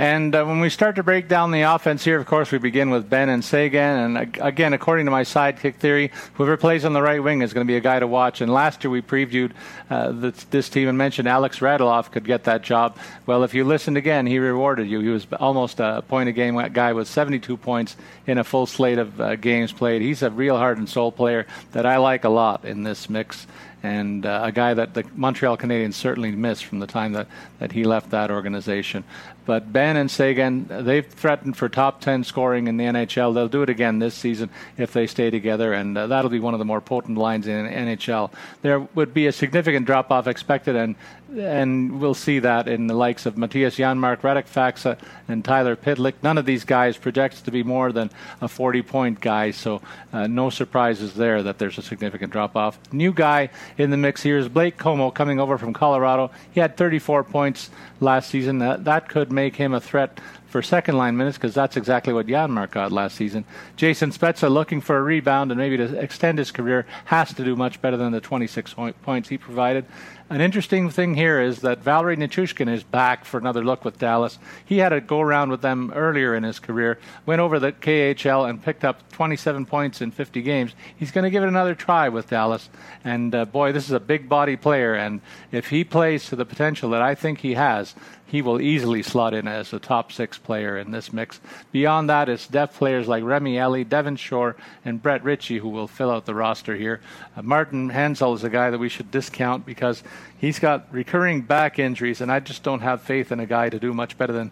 And uh, when we start to break down the offense here, of course, we begin with Benn and Seguin. And again, according to my sidekick theory, whoever plays on the right wing is going to be a guy to watch. And last year we previewed uh, this, this, team and mentioned Alex Radulov could get that job. Well, if you listened again, he rewarded you. He was almost a point a game guy with 72 points in a full slate of uh, games played. He's a real heart and soul player that I like a lot in this mix and uh, a guy that the Montreal Canadiens certainly missed from the time that, that he left that organization. But Benn and Seguin, they've threatened for top 10 scoring in the NHL. They'll do it again this season if they stay together, and uh, that'll be one of the more potent lines in NHL. There would be a significant drop off expected, and and we'll see that in the likes of Mattias Janmark, Radek Faksa, and Tyler Pitlick. None of these guys projects to be more than a 40 point guy, so uh, no surprises there that there's a significant drop off. New guy in the mix here is Blake Comeau coming over from Colorado. He had 34 points last season. That, that could make him a threat for second line minutes because that's exactly what Janmark got last season. Jason Spezza, looking for a rebound and maybe to extend his career, has to do much better than the 26 points he provided. An interesting thing here is that Valeri Nichushkin is back for another look with Dallas. He had a go around with them earlier in his career, went over the KHL and picked up 27 points in 50 games. He's going to give it another try with Dallas. And uh, boy, this is a big body player. And if he plays to the potential that I think he has, he will easily slot in as a top six player in this mix. Beyond that, it's depth players like Remi Elie, Devin Shore, and Brett Ritchie who will fill out the roster here. Uh, Martin Hanzal is a guy that we should discount because he's got recurring back injuries, and I just don't have faith in a guy to do much better than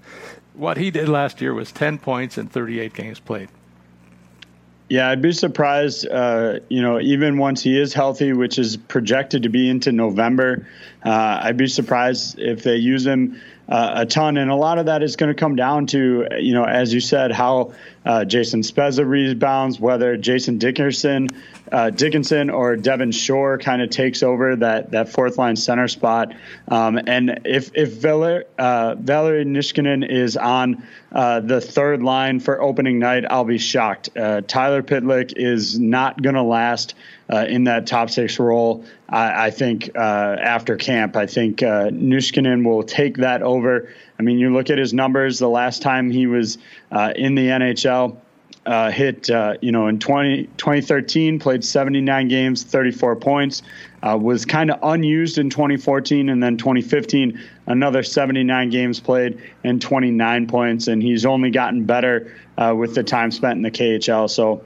what he did last year was 10 points in 38 games played. Yeah, I'd be surprised, uh, you know, even once he is healthy, which is projected to be into November, uh, I'd be surprised if they use him uh, a ton. And a lot of that is going to come down to, you know, as you said, how uh, Jason Spezza rebounds, whether Jason Dickinson, uh, Dickinson or Devin Shore kind of takes over that, that fourth line center spot. Um, and if, if Valer, uh, Valeri Nichushkin is on uh, the third line for opening night, I'll be shocked. Uh, Tyler Pitlick is not going to last uh, in that top six role. I, I think uh, after camp, I think uh, Nichushkin will take that over. I mean, you look at his numbers. The last time he was in the NHL, uh, hit, uh, you know, in 20, 2013, played 79 games, 34 points, uh, was kind of unused in 2014, and then 2015, another 79 games played and 29 points, and he's only gotten better uh, with the time spent in the KHL. So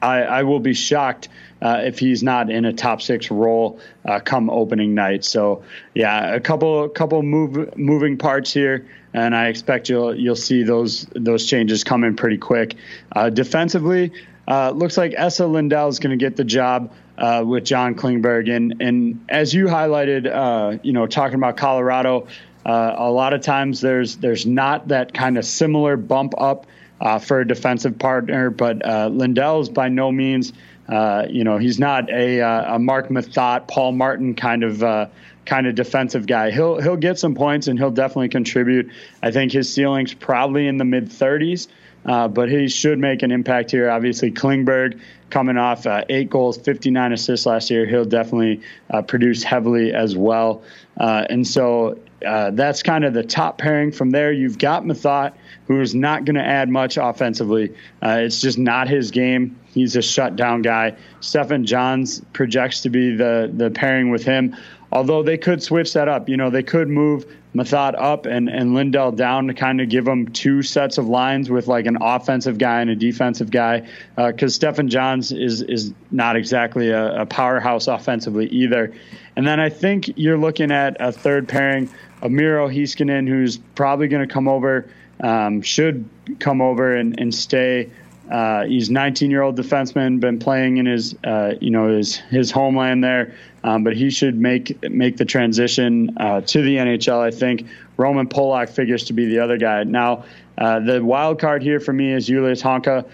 I, I will be shocked uh, if he's not in a top six role uh, come opening night. So yeah, a couple couple move, moving parts here, and I expect you'll you'll see those those changes coming pretty quick. Uh, defensively, uh, looks like Esa Lindell is going to get the job. Uh, with John Klingberg, and and as you highlighted, uh, you know, talking about Colorado, a lot of times there's there's not that kind of similar bump up uh, for a defensive partner. But uh, Lindell is by no means, uh, you know, he's not a, uh, a Marc Methot, Paul Martin kind of uh, kind of defensive guy. He'll he'll get some points and he'll definitely contribute. I think his ceiling's probably in the mid 30s. Uh, but he should make an impact here. Obviously, Klingberg coming off uh, eight goals, 59 assists last year. He'll definitely uh, produce heavily as well. and so that's kind of the top pairing. From there, you've got Methot, who is not going to add much offensively. Uh, it's just not his game. He's a shutdown guy. Stephen Johns projects to be the the pairing with him. Although they could switch that up, you know, they could move Methot up and, and Lindell down to kind of give them two sets of lines with like an offensive guy and a defensive guy. Because uh, Stephen Johns is is not exactly a, a powerhouse offensively either. And then I think you're looking at a third pairing, Miro Heiskanen, who's probably going to come over um, should come over and, and stay. Uh, he's 19 year old defenseman, been playing in his uh, you know his his homeland there, um, but he should make make the transition uh, to the NHL. I think Roman Polak figures to be the other guy. Now, uh, the wild card here for me is Julius Honka.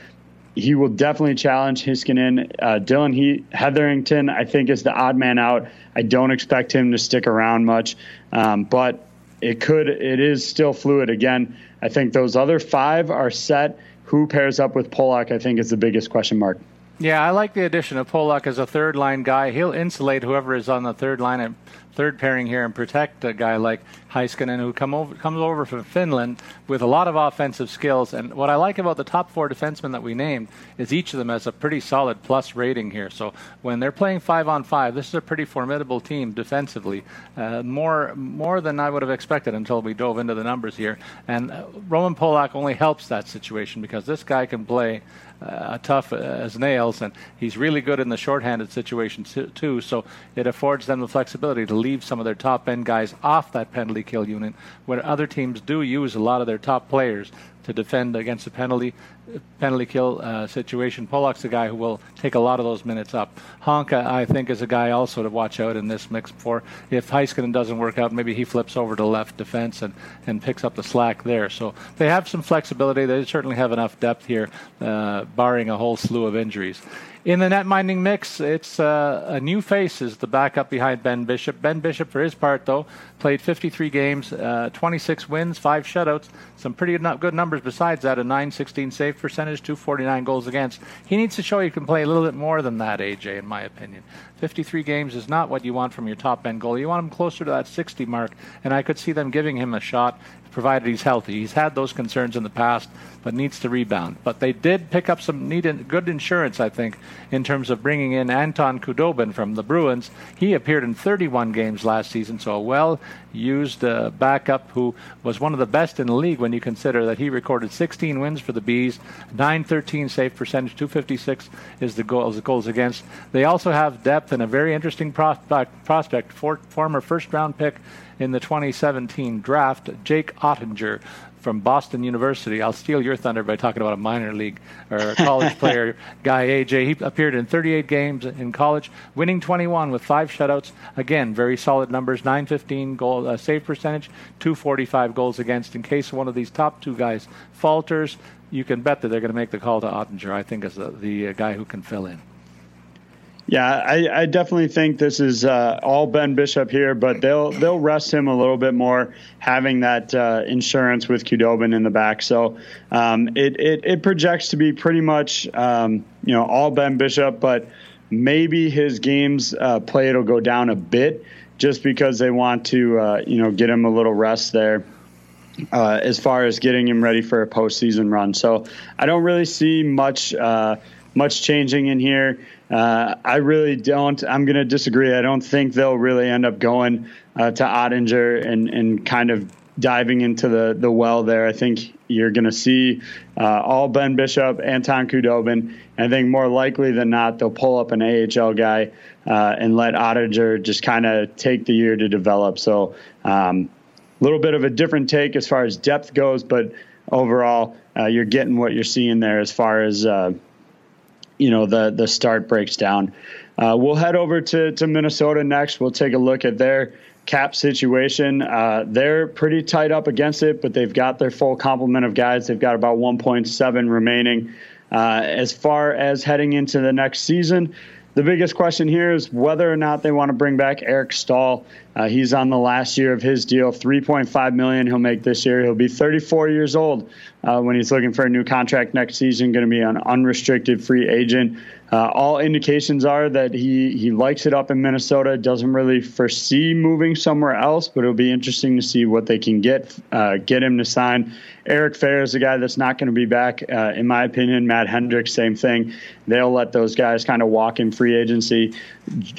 he will definitely challenge Heiskanen. Uh, Dillon he- Heatherington, I think, is the odd man out. I don't expect him to stick around much, um, but it could. It is still fluid. Again, I think those other five are set. Who pairs up with Polak? I think is the biggest question mark. Yeah, I like the addition of Polak as a third line guy. He'll insulate whoever is on the third line and third pairing here and protect a guy like Heiskanen, who come over, comes over from Finland with a lot of offensive skills. And what I like about the top four defensemen that we named is each of them has a pretty solid plus rating here. So when they're playing five on five, this is a pretty formidable team defensively, uh, more more than I would have expected until we dove into the numbers here. And uh, Roman Polak only helps that situation because this guy can play uh, tough as nails, and he's really good in the shorthanded situation too. So it affords them the flexibility to leave some of their top end guys off that penalty kill unit, where other teams do use a lot of their top players to defend against a penalty penalty kill uh, situation. Polak's the guy who will take a lot of those minutes up. Honka, I think, is a guy also to watch out in this mix for. If Heiskanen doesn't work out, maybe he flips over to left defense and, and picks up the slack there. So they have some flexibility. They certainly have enough depth here, uh, barring a whole slew of injuries. In the net minding mix, it's uh, a new face is the backup behind Ben Bishop. Ben Bishop, for his part, though, played 53 games, uh, 26 wins, five shutouts, some pretty good numbers besides that, a 916 save percentage, 249 goals against. He needs to show he can play a little bit more than that, AJ, in my opinion. 53 games is not what you want from your top end goalie. You want him closer to that 60 mark, and I could see them giving him a shot provided he's healthy. He's had those concerns in the past, but needs to rebound. But they did pick up some good insurance, I think, in terms of bringing in Anton Khudobin from the Bruins. He appeared in 31 games last season, so a well used uh, backup who was one of the best in the league when you consider that he recorded 16 wins for the Bees, 913 save percentage, 256 is the goals, the goals against. They also have depth and a very interesting prospect, prospect for, former first round pick in the 2017 draft, Jake Oettinger from Boston University. I'll steal your thunder by talking about a minor league or a college (laughs) player guy, AJ. He appeared in 38 games in college, winning 21 with five shutouts. Again, very solid numbers 915 goal uh, save percentage, 245 goals against. In case one of these top two guys falters, you can bet that they're going to make the call to Ottinger, I think, as the, the uh, guy who can fill in. Yeah, I, I, definitely think this is uh, all Ben Bishop here, but they'll they'll rest him a little bit more, having that uh, insurance with Khudobin in the back. So um, it, it, it projects to be pretty much um, you know all Ben Bishop, but maybe his games uh, will go down a bit just because they want to uh, you know get him a little rest there. Uh, as far as getting him ready for a postseason run, so I don't really see much uh, much changing in here. Uh, I really don't. I'm going to disagree. I don't think they'll really end up going uh, to Oettinger and, and kind of diving into the, the well there. I think you're going to see uh, all Ben Bishop, Anton Khudobin. I think more likely than not, they'll pull up an AHL guy uh, and let Oettinger just kind of take the year to develop. So a um, little bit of a different take as far as depth goes, but overall, uh, you're getting what you're seeing there as far as uh, you know the the start breaks down. Uh, we'll head over to to Minnesota next. We'll take a look at their cap situation. Uh, they're pretty tight up against it, but they've got their full complement of guys. They've got about 1.7 remaining. Uh, as far as heading into the next season, the biggest question here is whether or not they want to bring back Eric Staal. Uh, he's on the last year of his deal, 3.5 million he'll make this year. He'll be 34 years old uh, when he's looking for a new contract next season. Going to be an unrestricted free agent. Uh, all indications are that he he likes it up in Minnesota. Doesn't really foresee moving somewhere else, but it'll be interesting to see what they can get uh, get him to sign. Eric Fehr is a guy that's not going to be back, uh, in my opinion. Matt Hendricks, same thing. They'll let those guys kind of walk in free agency.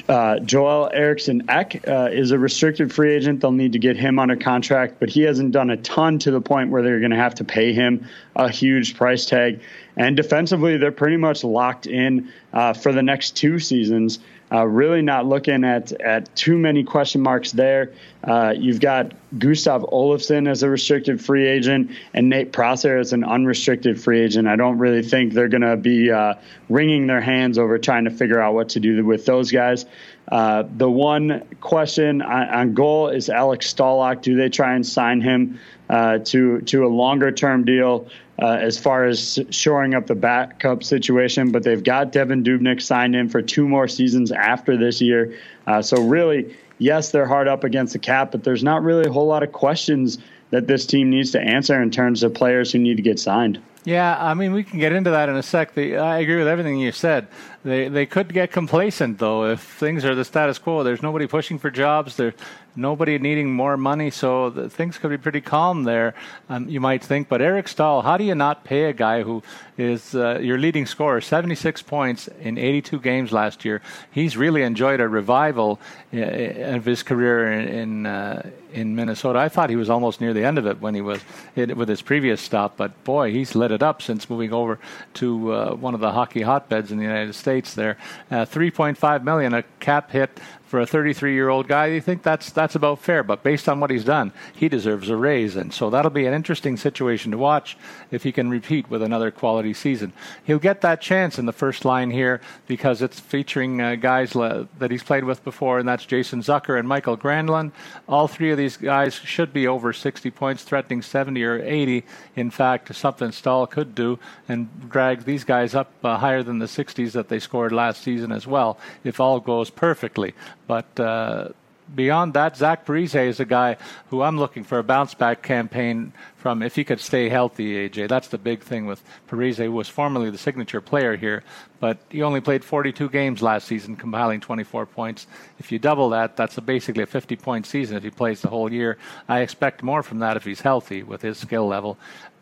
Uh, Joel Eriksson Ek uh, is a restricted free agent. They'll need to get him under contract, but he hasn't done a ton to the point where they're going to have to pay him a huge price tag. And defensively, they're pretty much locked in uh, for the next two seasons. Uh, really not looking at, at too many question marks there. Uh, you've got Gustav Olofsson as a restricted free agent and Nate Prosser as an unrestricted free agent. I don't really think they're going to be uh, wringing their hands over trying to figure out what to do with those guys. Uh, the one question on, on, goal is Alex Stalock. Do they try and sign him uh, to to a longer term deal? Uh, as far as shoring up the backup situation, but they've got Devan Dubnyk signed in for two more seasons after this year. Uh, so really, yes, they're hard up against the cap, but there's not really a whole lot of questions that this team needs to answer in terms of players who need to get signed. Yeah, I mean, we can get into that in a sec. The, I agree with everything you said. They they could get complacent though if things are the status quo. There's nobody pushing for jobs. There's nobody needing more money, so things could be pretty calm there. Um, you might think, but Eric Staal, how do you not pay a guy who is uh, your leading scorer, 76 points in 82 games last year? He's really enjoyed a revival uh, of his career in in, uh, in, Minnesota. I thought he was almost near the end of it when he was with his previous stop, but boy, he's lit it up since moving over to uh, one of the hockey hotbeds in the United States. There, uh, 3.5 million, a cap hit for a 33 year old guy, you think that's that's about fair. But based on what he's done, he deserves a raise, and so that'll be an interesting situation to watch if he can repeat with another quality season. He'll get that chance in the first line here because it's featuring uh, guys le- that he's played with before, and that's Jason Zucker and Mikael Granlund. All three of these guys should be over 60 points, threatening 70 or 80. In fact, something Staal could do and drag these guys up uh, higher than the 60s that they scored last season as well, if all goes perfectly. But uh, beyond that, Zach Parise is a guy who I'm looking for a bounce back campaign from if he could stay healthy, AJ. That's the big thing with Parise, who was formerly the signature player here, but he only played 42 games last season, compiling 24 points. If you double that, that's a basically a 50 point season if he plays the whole year. I expect more from that if he's healthy with his skill level.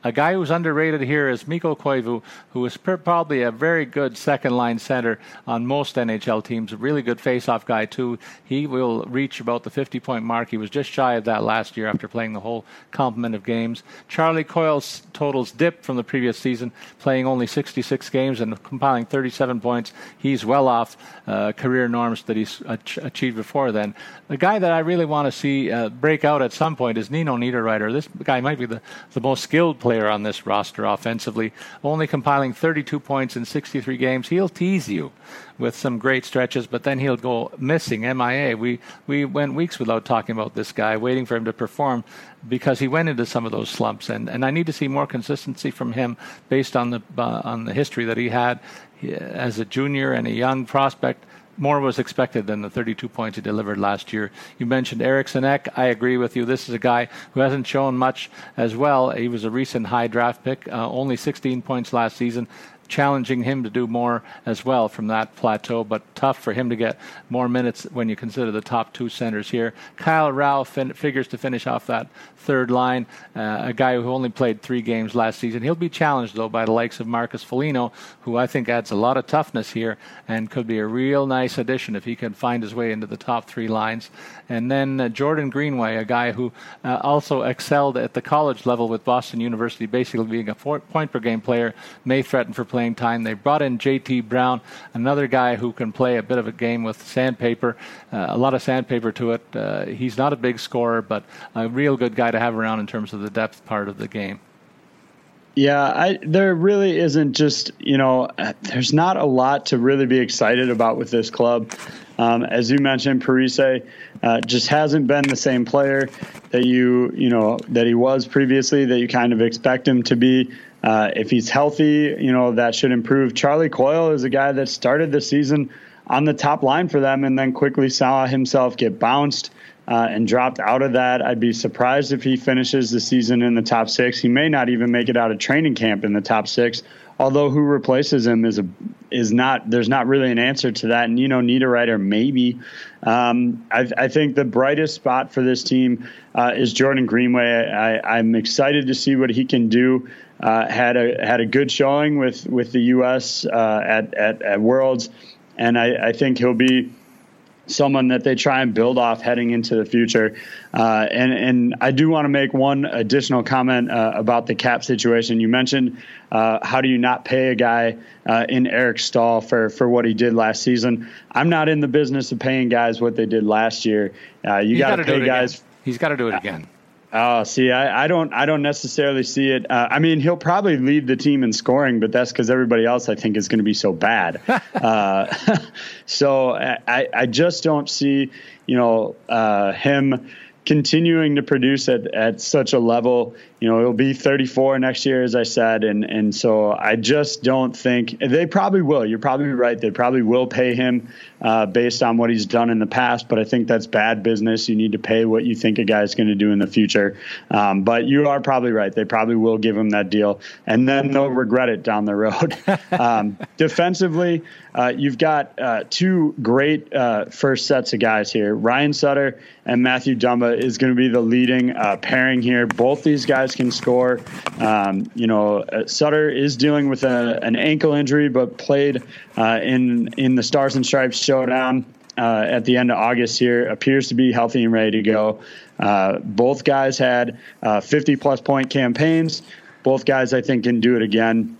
A guy who's underrated here is Mikko Koivu, who is probably a very good second line center on most NHL teams. A really good face-off guy too. He will reach about the 50-point mark. He was just shy of that last year after playing the whole complement of games. Charlie Coyle's totals dipped from the previous season, playing only 66 games and compiling 37 points. He's well off uh, career norms that he's ach- achieved before then. The guy that I really want to see uh, break out at some point is Nino Niederreiter. This guy might be the, the most skilled player on this roster offensively, only compiling 32 points in 63 games. He'll tease you with some great stretches, but then he'll go missing, MIA. We we went weeks without talking about this guy, waiting for him to perform because he went into some of those slumps, and, and I need to see more consistency from him based on the uh, on the history that he had as a junior and a young prospect more was expected than the 32 points he delivered last year. You mentioned Eriksson Ek. I agree with you. This is a guy who hasn't shown much as well. He was a recent high draft pick, uh, only 16 points last season challenging him to do more as well from that plateau, but tough for him to get more minutes when you consider the top two centers here. Kyle Rau fin- figures to finish off that third line, uh, a guy who only played three games last season. He'll be challenged, though, by the likes of Marcus Foligno, who I think adds a lot of toughness here and could be a real nice addition if he can find his way into the top three lines. And then uh, Jordan Greenway, a guy who uh, also excelled at the college level with Boston University, basically being a point per game player, may threaten for playing time. They brought in J.T. Brown, another guy who can play a bit of a game with sandpaper, uh, a lot of sandpaper to it. Uh, he's not a big scorer, but a real good guy to have around in terms of the depth part of the game. Yeah, I, there really isn't just, you know, there's not a lot to really be excited about with this club. Um, as you mentioned, Parise uh, just hasn't been the same player that you, you know, that he was previously, that you kind of expect him to be. Uh, if he's healthy, you know, that should improve. Charlie Coyle is a guy that started the season on the top line for them and then quickly saw himself get bounced uh, and dropped out of that. I'd be surprised if he finishes the season in the top six. He may not even make it out of training camp in the top six. Although who replaces him is a is not there's not really an answer to that. And you know, Niederreiter maybe. Um, I, I, think the brightest spot for this team uh, is Jordan Greenway. I, am excited to see what he can do. Uh, had a had a good showing with with the U.S. Uh, at, at, at Worlds, and I, I, think he'll be someone that they try and build off heading into the future. Uh, and and I do want to make one additional comment uh, about the cap situation. You mentioned uh, how do you not pay a guy uh, in Eric Staal for for what he did last season? I'm not in the business of paying guys what they did last year. Uh, you got to pay guys. Again. He's got to do it again. Oh, see, I, I, don't, I don't necessarily see it. Uh, I mean, he'll probably lead the team in scoring, but that's because everybody else, I think, is going to be so bad. (laughs) uh, (laughs) so I, I just don't see, you know, uh, him continuing to produce at, at such a level, you know, it'll be 34 next year, as I said, and and so I just don't think they probably will. You're probably right. They probably will pay him uh, based on what he's done in the past, but I think that's bad business. You need to pay what you think a guy's going to do in the future. Um, but you are probably right. They probably will give him that deal, and then they'll regret it down the road. (laughs) um, defensively, uh, you've got uh, two great uh, first sets of guys here. Ryan Suter and Matthew Dumba is going to be the leading uh, pairing here. Both these guys can score. Um, you know, uh, Suter is dealing with a, an ankle injury, but played uh, in in the Stars and Stripes showdown at the end of August. Here appears to be healthy and ready to go. both guys had 50 plus point campaigns. Both guys, I think, can do it again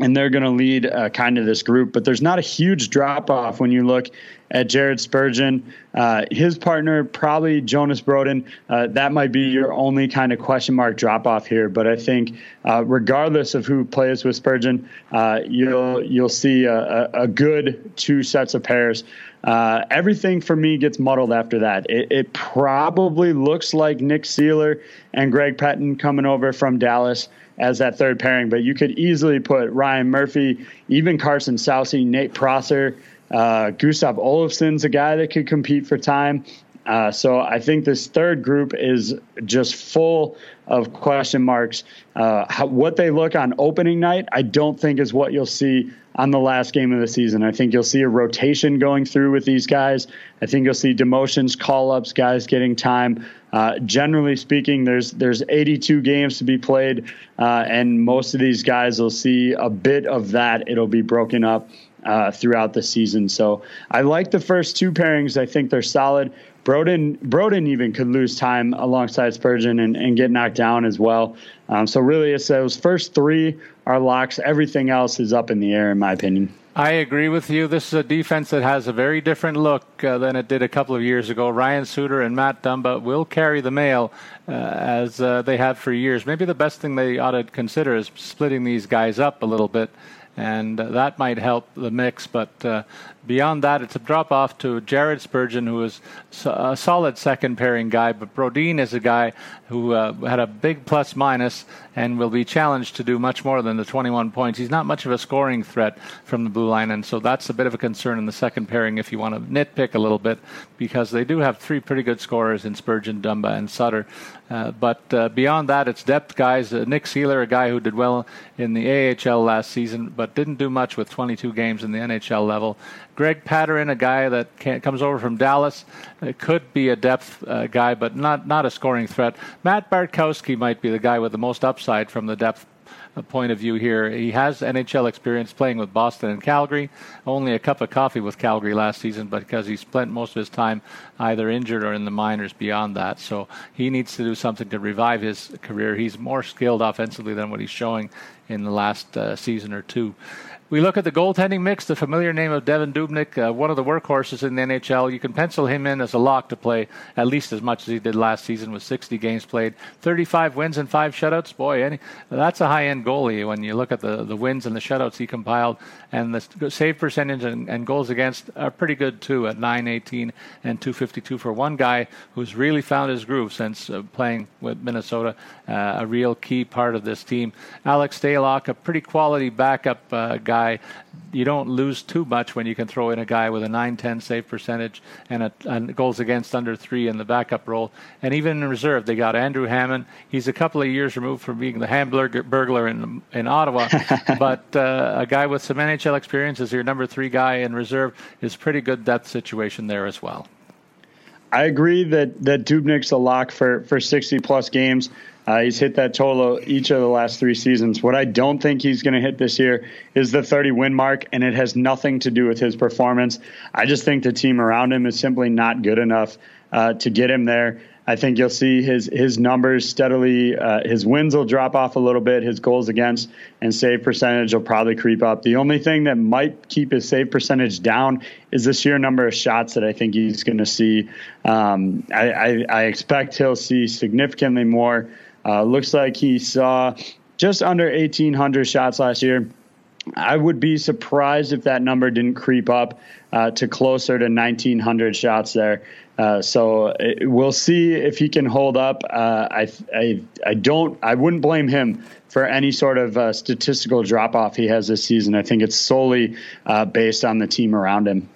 and they're going to lead uh, kind of this group. But there's not a huge drop off when you look at Jared Spurgeon. Uh, his partner, probably Jonas Brodin. Uh, that might be your only kind of question mark drop off here. But I think, uh, regardless of who plays with Spurgeon, uh, you'll you'll see a, a, good two sets of pairs. Uh, everything for me gets muddled after that. It, it probably looks like Nick Seeler and Greg Pateryn coming over from Dallas as that third pairing. But you could easily put Ryan Murphy, even Carson Soucy, Nate Prosser, uh, Gustav Olofsson's a guy that could compete for time. Uh, so I think this third group is just full of question marks. Uh, how, what they look on opening night, I don't think is what you'll see on the last game of the season. I think you'll see a rotation going through with these guys. I think you'll see demotions, call ups, guys getting time. Uh, generally speaking, there's there's 82 games to be played, uh, and most of these guys will see a bit of that. It'll be broken up uh, throughout the season. So I like the first two pairings. I think they're solid. Brodin Brodin even could lose time alongside Spurgeon and, and get knocked down as well. Um, so really, it's those first three are locks. Everything else is up in the air, in my opinion. I agree with you. This is a defense that has a very different look uh, than it did a couple of years ago. Ryan Suter and Matt Dumba will carry the mail uh, as uh, they have for years. Maybe the best thing they ought to consider is splitting these guys up a little bit and uh, that might help the mix. But uh, beyond that, it's a drop off to Jared Spurgeon, who is a solid second pairing guy. But Brodin is a guy who uh, had a big plus minus and will be challenged to do much more than the 21 points. He's not much of a scoring threat from the blue line, and so that's a bit of a concern in the second pairing if you want to nitpick a little bit, because they do have three pretty good scorers in Spurgeon, Dumba, and Suter. Uh, but uh, beyond that, it's depth guys. Uh, Nick Seeler, a guy who did well in the AHL last season, but didn't do much with 22 games in the NHL level. Greg Pateryn, a guy that comes over from Dallas, it could be a depth uh, guy, but not not a scoring threat. Matt Bartkowski might be the guy with the most upside from the depth point of view here. He has NHL experience playing with Boston and Calgary. Only a cup of coffee with Calgary last season, but because he spent most of his time either injured or in the minors beyond that. So he needs to do something to revive his career. He's more skilled offensively than what he's showing in the last uh, season or two. We look at the goaltending mix, the familiar name of Devan Dubnyk, uh, one of the workhorses in the NHL. You can pencil him in as a lock to play at least as much as he did last season with 60 games played, 35 wins and five shutouts. Boy, any, that's a high-end goalie when you look at the, the wins and the shutouts he compiled. And the save percentage and, and goals against are pretty good too at 918 and 252 for one guy who's really found his groove since uh, playing with Minnesota, uh, a real key part of this team. Alex Stalock, a pretty quality backup uh, guy guy, you don't lose too much when you can throw in a guy with a 9-10 save percentage and, a, and goals against under three in the backup role. And even in reserve, they got Andrew Hammond. He's a couple of years removed from being the Hamburglar in in Ottawa, (laughs) but uh, a guy with some NHL experience as your number three guy in reserve is pretty good depth situation there as well. I agree that that Dubnyk's a lock for for 60 plus games. Uh, he's hit that total each of the last three seasons. What I don't think he's going to hit this year is the 30 win mark, and it has nothing to do with his performance. I just think the team around him is simply not good enough uh, to get him there. I think you'll see his his numbers steadily. Uh, his wins will drop off a little bit. His goals against and save percentage will probably creep up. The only thing that might keep his save percentage down is the sheer number of shots that I think he's going to see. Um, I, I, I expect he'll see significantly more. Uh, looks like he saw just under 1,800 shots last year. I would be surprised if that number didn't creep up uh, to closer to 1,900 shots there. Uh, so it, uh, we'll see if he can hold up. Uh, I, I, I don't. I wouldn't blame him for any sort of uh, statistical drop off he has this season. I think it's solely uh, based on the team around him.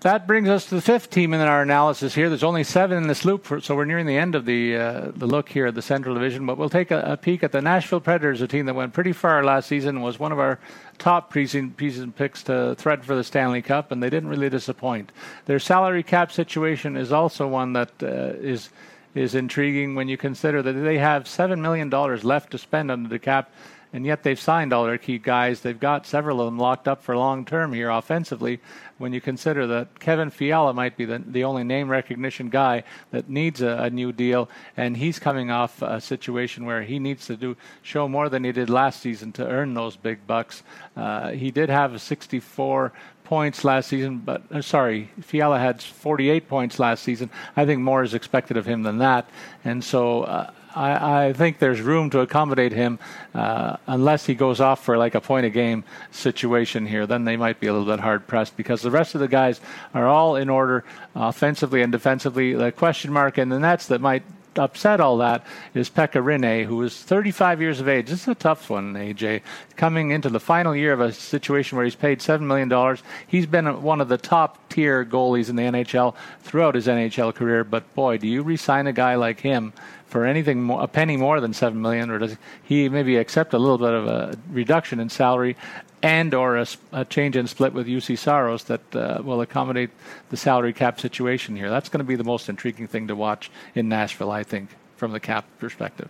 That brings us to the fifth team in our analysis here. There's only seven in this loop, so we're nearing the end of the uh, the look here at the Central Division. But we'll take a, a, peek at the Nashville Predators, a team that went pretty far last season, was one of our top preseason, preseason picks to thread for the Stanley Cup, and they didn't really disappoint. Their salary cap situation is also one that uh, is is intriguing when you consider that they have seven million dollars left to spend under the cap and yet they've signed all their key guys. They've got several of them locked up for long term here offensively. When you consider that Kevin Fiala might be the, the only name recognition guy that needs a, a new deal, and he's coming off a situation where he needs to do show more than he did last season to earn those big bucks. Uh, he did have a 64 points last season, but uh, sorry, Fiala had 48 points last season. I think more is expected of him than that, and so uh, I, I, think there's room to accommodate him uh, unless he goes off for like a point a game situation here. Then they might be a little bit hard pressed because the rest of the guys are all in order offensively and defensively. The question mark in the nets that might upset all that is Pekka Rinne, who is 35 years of age. This is a tough one, AJ. Coming into the final year of a situation where he's paid $7 million. He's been one of the top tier goalies in the NHL throughout his NHL career, but boy, do you resign a guy like him for anything more, a penny more than seven million, or does he maybe accept a little bit of a reduction in salary and or a, a change in split with Juuse Saros that uh, will accommodate the salary cap situation here? That's going to be the most intriguing thing to watch in Nashville, I think, from the cap perspective.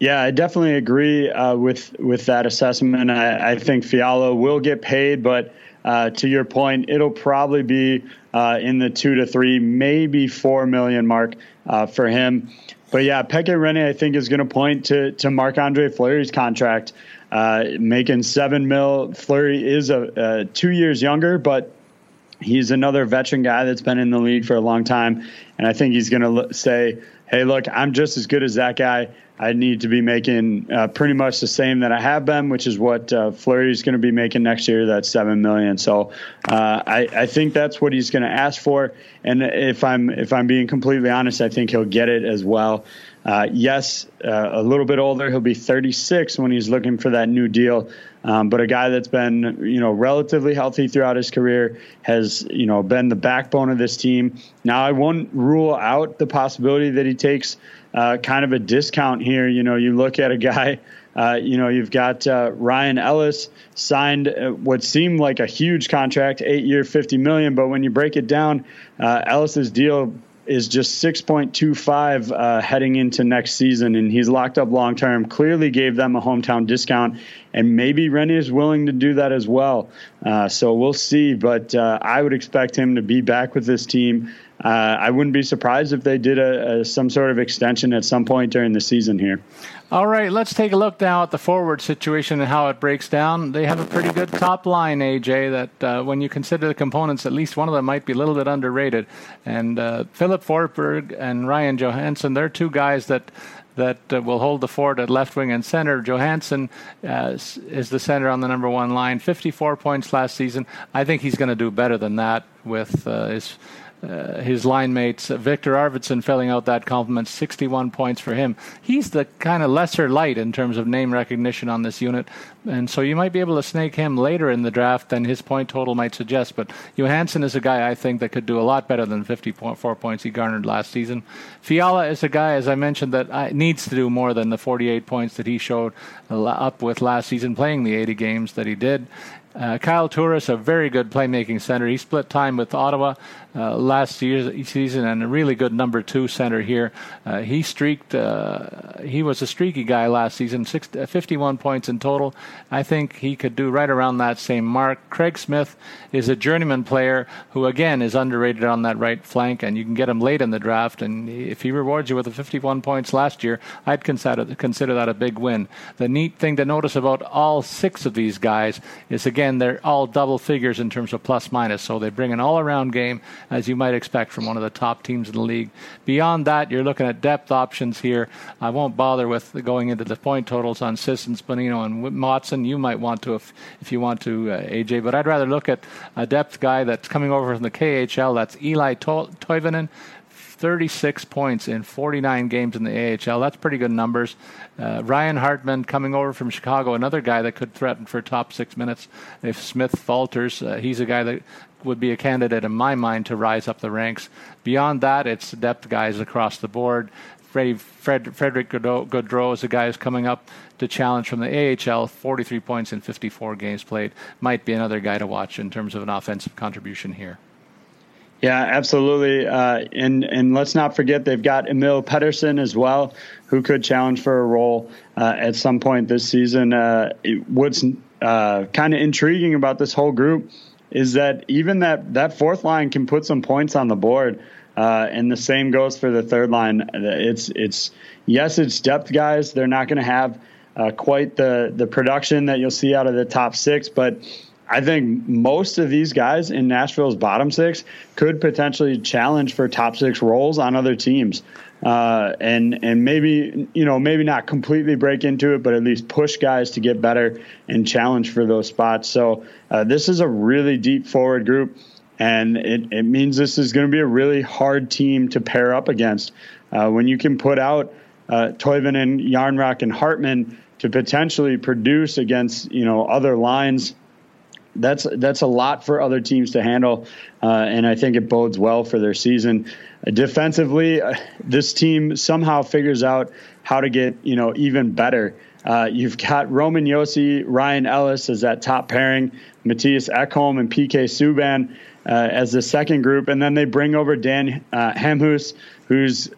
Yeah, I definitely agree uh, with with that assessment. I, I, think Fiala will get paid, but uh, to your point, it'll probably be uh, in the two to three, maybe four million mark uh, for him. But yeah, Pekka Rinne, I think, is going to point to to Marc Andre Fleury's contract, uh, making seven mil. Fleury is a, a two years younger, but he's another veteran guy that's been in the league for a long time, and I think he's going to say, "Hey, look, I'm just as good as that guy. I need to be making uh, pretty much the same that I have been, which is what uh, Fleury is going to be making next year. That's seven million. So uh, I, I think that's what he's going to ask for. And if I'm if I'm being completely honest, I think he'll get it as well. Uh, yes, uh, a little bit older. He'll be 36 when he's looking for that new deal. Um, but a guy that's been, you know, relatively healthy throughout his career has, you know, been the backbone of this team. Now, I won't rule out the possibility that he takes uh, kind of a discount here. You know, you look at a guy. Uh, you know, you've got uh, Ryan Ellis signed uh, what seemed like a huge contract, eight year, fifty million. But when you break it down, uh, Ellis's deal is just 6.25 uh, heading into next season, and he's locked up long term. Clearly gave them a hometown discount, and maybe Rinne is willing to do that as well. Uh, so we'll see, but uh, I would expect him to be back with this team. Uh, I wouldn't be surprised if they did a, a, some sort of extension at some point during the season here. All right, let's take a look now at the forward situation and how it breaks down. They have a pretty good top line, AJ, that uh, when you consider the components, at least one of them might be a little bit underrated. And uh, Filip Forsberg and Ryan Johansen, they're two guys that that uh, will hold the fort at left wing and center. Johansen uh, is the center on the number one line, 54 points last season. I think he's going to do better than that with uh, his uh, his line mates. Uh, Viktor Arvidsson filling out that complement, 61 points for him. He's the kind of lesser light in terms of name recognition on this unit, and so you might be able to snake him later in the draft than his point total might suggest. But Johansen is a guy I think that could do a lot better than 54 points he garnered last season. Fiala is a guy, as I mentioned, that uh, needs to do more than the 48 points that he showed up with last season, playing the 80 games that he did. Uh, Kyle Turris, a very good playmaking center. He split time with Ottawa uh, last year's season and a really good number two center here. Uh, he streaked, uh, he was a streaky guy last season, six, uh, 51 points in total. I think he could do right around that same mark. Craig Smith is a journeyman player who, again, is underrated on that right flank, and you can get him late in the draft. And if he rewards you with the 51 points last year, I'd consider, consider that a big win. The neat thing to notice about all six of these guys is, again, they're all double figures in terms of plus minus, so they bring an all around game as you might expect from one of the top teams in the league. Beyond that, you're looking at depth options here. I won't bother with going into the point totals on Sissons, Bonino, and Watson. You might want to if if you want to, uh, AJ. But I'd rather look at a depth guy that's coming over from the KHL. That's Eeli to- Tolvanen. 36 points in 49 games in the AHL. That's pretty good numbers. Uh, Ryan Hartman coming over from Chicago, another guy that could threaten for top six minutes if Smith falters. Uh, he's a guy that would be a candidate in my mind to rise up the ranks. Beyond that, it's depth guys across the board. Fred, Frederick Gaudreau is a guy who's coming up to challenge from the AHL, 43 points in 54 games played. Might be another guy to watch in terms of an offensive contribution here. Yeah, absolutely. Uh, and and let's not forget they've got Emil Pettersson as well, who could challenge for a role uh, at some point this season. Uh, what's uh, kind of intriguing about this whole group is that even that that fourth line can put some points on the board. Uh, and the same goes for the third line. It's it's yes, it's depth guys. They're not going to have uh, quite the the production that you'll see out of the top six, but I think most of these guys in Nashville's bottom six could potentially challenge for top six roles on other teams. Uh, and and maybe you know maybe not completely break into it, but at least push guys to get better and challenge for those spots. So uh, this is a really deep forward group, and it, it means this is going to be a really hard team to pair up against. Uh, when you can put out uh, Toivonen and Jarnkrok and Hartman to potentially produce against you know other lines that's that's a lot for other teams to handle, uh, and I think it bodes well for their season. Uh, defensively, uh, this team somehow figures out how to get you know even better. Uh, you've got Roman Josi, Ryan Ellis as that top pairing, Mattias Ekholm and PK Subban uh, as the second group, and then they bring over Dan uh, who's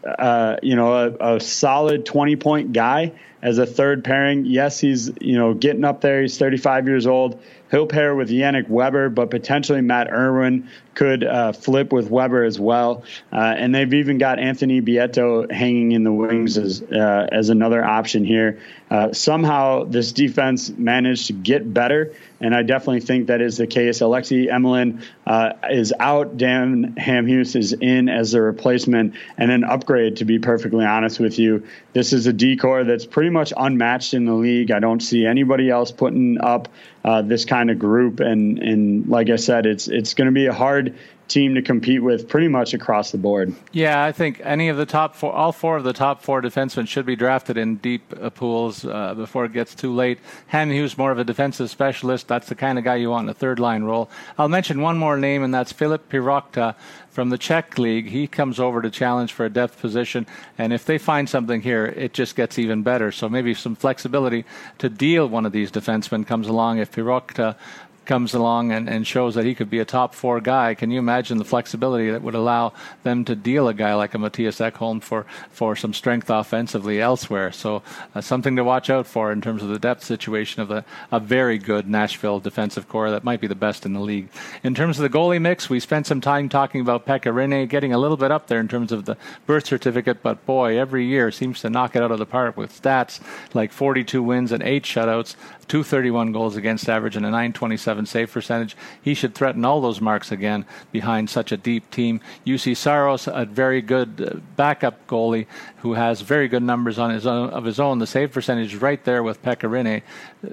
you know a, a solid twenty point guy as a third pairing. Yes, he's you know getting up there. He's 35 years old. He'll pair with Yannick Weber, but potentially Matt Irwin could uh, flip with Weber as well. Uh, and they've even got Anthony Bitetto hanging in the wings as uh, as another option here. Uh, somehow this defense managed to get better, and I definitely think that is the case. Alexi Emelin uh, is out. Dan Hamhuis is in as a replacement and an upgrade. To be perfectly honest with you, this is a decor that's pretty much unmatched in the league. I don't see anybody else putting up uh, this kind of group. And and like I said, it's it's going to be a hard team to compete with pretty much across the board. Yeah, I think any of the top four, all four of the top four defensemen should be drafted in deep uh, pools uh, before it gets too late. Hamhuis more of a defensive specialist. That's the kind of guy you want in a third line role. I'll mention one more name, and that's Philip Pirokta from the Czech league. He comes over to challenge for a depth position, and if they find something here, it just gets even better. So maybe some flexibility to deal one of these defensemen comes along if Pirokta comes along and, and shows that he could be a top four guy, can you imagine the flexibility that would allow them to deal a guy like a Mattias Ekholm for, for some strength offensively elsewhere? So uh, something to watch out for in terms of the depth situation of the, a very good Nashville defensive core that might be the best in the league. In terms of the goalie mix, we spent some time talking about Pekka Rinne getting a little bit up there in terms of the birth certificate, but boy, every year seems to knock it out of the park with stats like 42 wins and eight shutouts. 231 goals against average and a 927 save percentage. He should threaten all those marks again behind such a deep team. Juuse Saros, a very good uh, backup goalie who has very good numbers on his own, of his own. The save percentage right there with Pekka Rinne,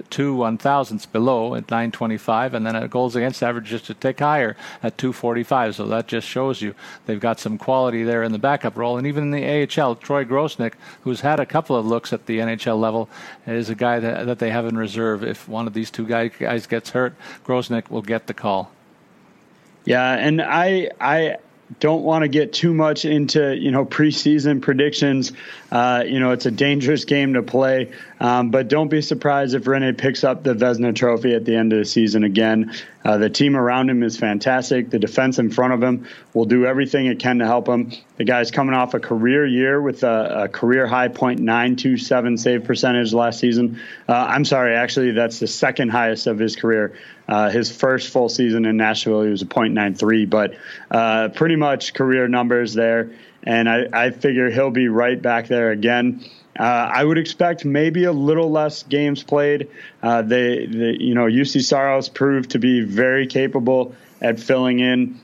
two one thousandths below at 925, and then a goals against average just to tick higher at 245. So that just shows you they've got some quality there in the backup role. And even in the AHL, Troy Grosenick, who's had a couple of looks at the NHL level, is a guy that, that they have in reserve if one of these two guys gets hurt, Grosenick will get the call. Yeah, and I I don't want to get too much into you know preseason predictions. Uh, you know, it's a dangerous game to play, um, but don't be surprised if Rinne picks up the Vezina Trophy at the end of the season again. Uh, the team around him is fantastic. The defense in front of him will do everything it can to help him. The guy's coming off a career year with a, a career high .927 save percentage last season. Uh, I'm sorry, actually, that's the second highest of his career. Uh, his first full season in Nashville, he was a .93, but uh, pretty much career numbers there. And I, I figure he'll be right back there again. Uh, I would expect maybe a little less games played. Uh, they, they, you know, Juuse Saros proved to be very capable at filling in,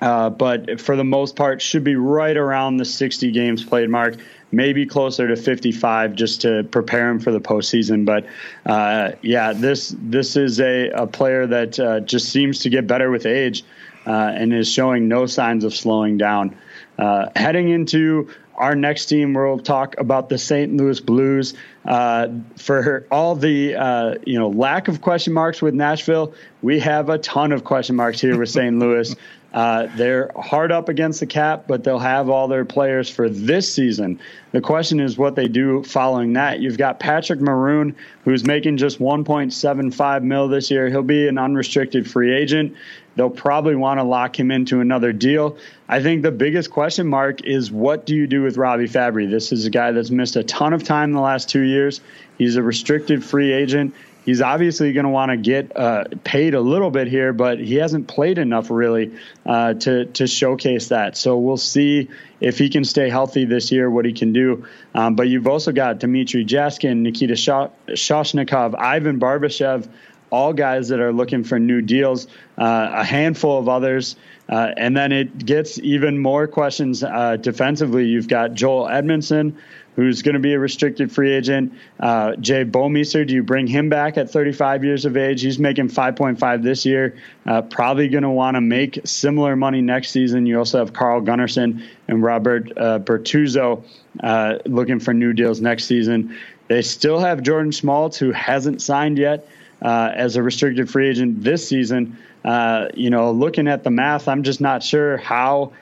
uh, but for the most part, should be right around the 60 games played mark. maybe closer to 55 just to prepare him for the postseason. But uh, yeah, this this is a, a player that uh, just seems to get better with age uh, and is showing no signs of slowing down. Heading into our next team, we'll talk about the St. Louis Blues. Uh, for all the uh, you know lack of question marks with Nashville, we have a ton of question marks here with St. Louis. (laughs) Uh, they're hard up against the cap, but they'll have all their players for this season. The question is what they do following that. You've got Patrick Maroon, who's making just 1.75 mil this year. He'll be an unrestricted free agent. They'll probably want to lock him into another deal. I think the biggest question mark is what do you do with Robbie Fabbri? This is a guy that's missed a ton of time in the last two years. He's a restricted free agent he's obviously going to want to get uh, paid a little bit here, but he hasn't played enough really uh, to to showcase that. So we'll see if he can stay healthy this year, what he can do. Um, but you've also got Dmitrij Jaskin, Nikita Soshnikov, Ivan Barbashev, all guys that are looking for new deals. Uh, a handful of others. Uh, and then it gets even more questions uh, defensively. You've got Joel Edmundson, who's going to be a restricted free agent. Uh, Jay Bouwmeester, do you bring him back at 35 years of age? He's making 5.5 this year. Uh, probably going to want to make similar money next season. You also have Carl Gunnarsson and Robert uh, Bortuzzo uh, looking for new deals next season. They still have Jordan Schmaltz, who hasn't signed yet uh, as a restricted free agent this season. Uh, you know, looking at the math, I'm just not sure how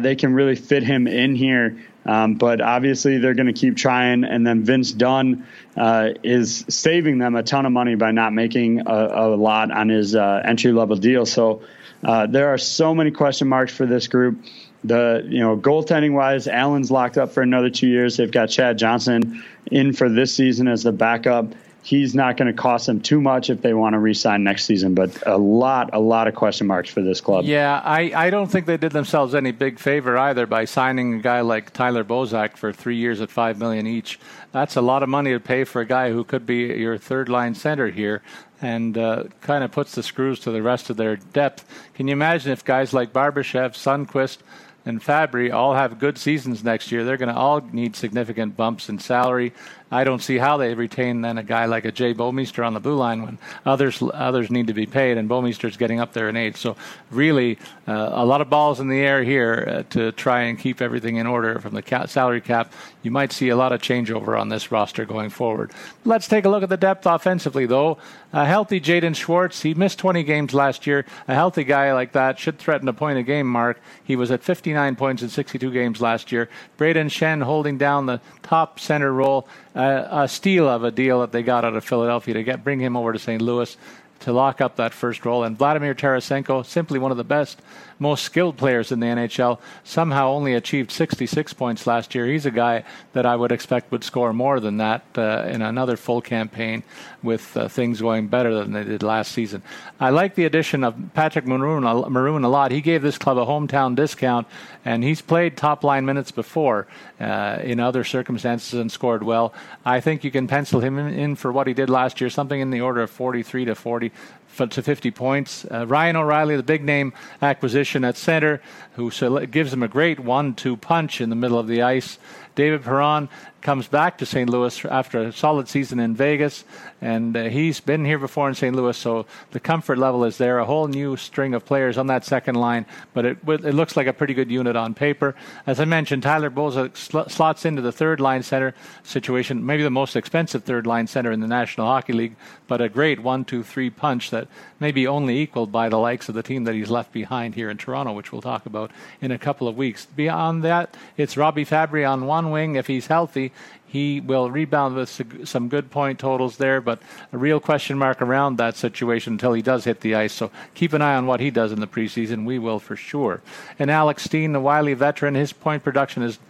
they can really fit him in here um, but obviously, they're going to keep trying. And then Vince Dunn uh, is saving them a ton of money by not making a, a lot on his uh, entry level deal. So uh, there are so many question marks for this group. The you know goaltending wise, Allen's locked up for another two years. They've got Chad Johnson in for this season as the backup he's not going to cost them too much if they want to re-sign next season. But a lot, a lot of question marks for this club. Yeah, I, I don't think they did themselves any big favor either by signing a guy like Tyler Bozak for three years at five million each. That's a lot of money to pay for a guy who could be your third line center here. And uh, kind of puts the screws to the rest of their depth. Can you imagine if guys like Barbashev, Sundqvist, and Fabbri all have good seasons next year? They're going to all need significant bumps in salary I don't see how they retain then a guy like a Jay Bouwmeester on the blue line when others others need to be paid, and Bouwmeester's getting up there in age. So really, uh, a lot of balls in the air here uh, to try and keep everything in order from the cap, salary cap. You might see a lot of changeover on this roster going forward. Let's take a look at the depth offensively, though. A healthy Jaden Schwartz, he missed 20 games last year. A healthy guy like that should threaten a point a game mark. He was at 59 points in 62 games last year. Brayden Schenn holding down the top center role uh, a steal of a deal that they got out of Philadelphia to get bring him over to St. Louis to lock up that first role. And Vladimir Tarasenko, simply one of the best most skilled players in the NHL, somehow only achieved 66 points last year. He's a guy that I would expect would score more than that uh, in another full campaign with uh, things going better than they did last season. I like the addition of Patrick Maroon, Maroon a lot. He gave this club a hometown discount, and he's played top line minutes before uh, in other circumstances and scored well. I think you can pencil him in, in for what he did last year, something in the order of 43 to 40 to 50 points. Uh, Ryan O'Reilly, the big name acquisition at center, who gives him a great one-two punch in the middle of the ice. David Perron comes back to St. Louis after a solid season in Vegas, and uh, he's been here before in St. Louis, so the comfort level is there. A whole new string of players on that second line, but it, it looks like a pretty good unit on paper. As I mentioned, Tyler Bozak sl- slots into the third line center situation, maybe the most expensive third line center in the National Hockey League, but a great one, two, three punch that may be only equaled by the likes of the team that he's left behind here in Toronto, which we'll talk about in a couple of weeks. Beyond that, it's Robbie Fabbri on one wing if he's healthy he will rebound with some good point totals there, but a real question mark around that situation until he does hit the ice. So keep an eye on what he does in the preseason. We will for sure. And Alex Steen, the wily veteran, his point production is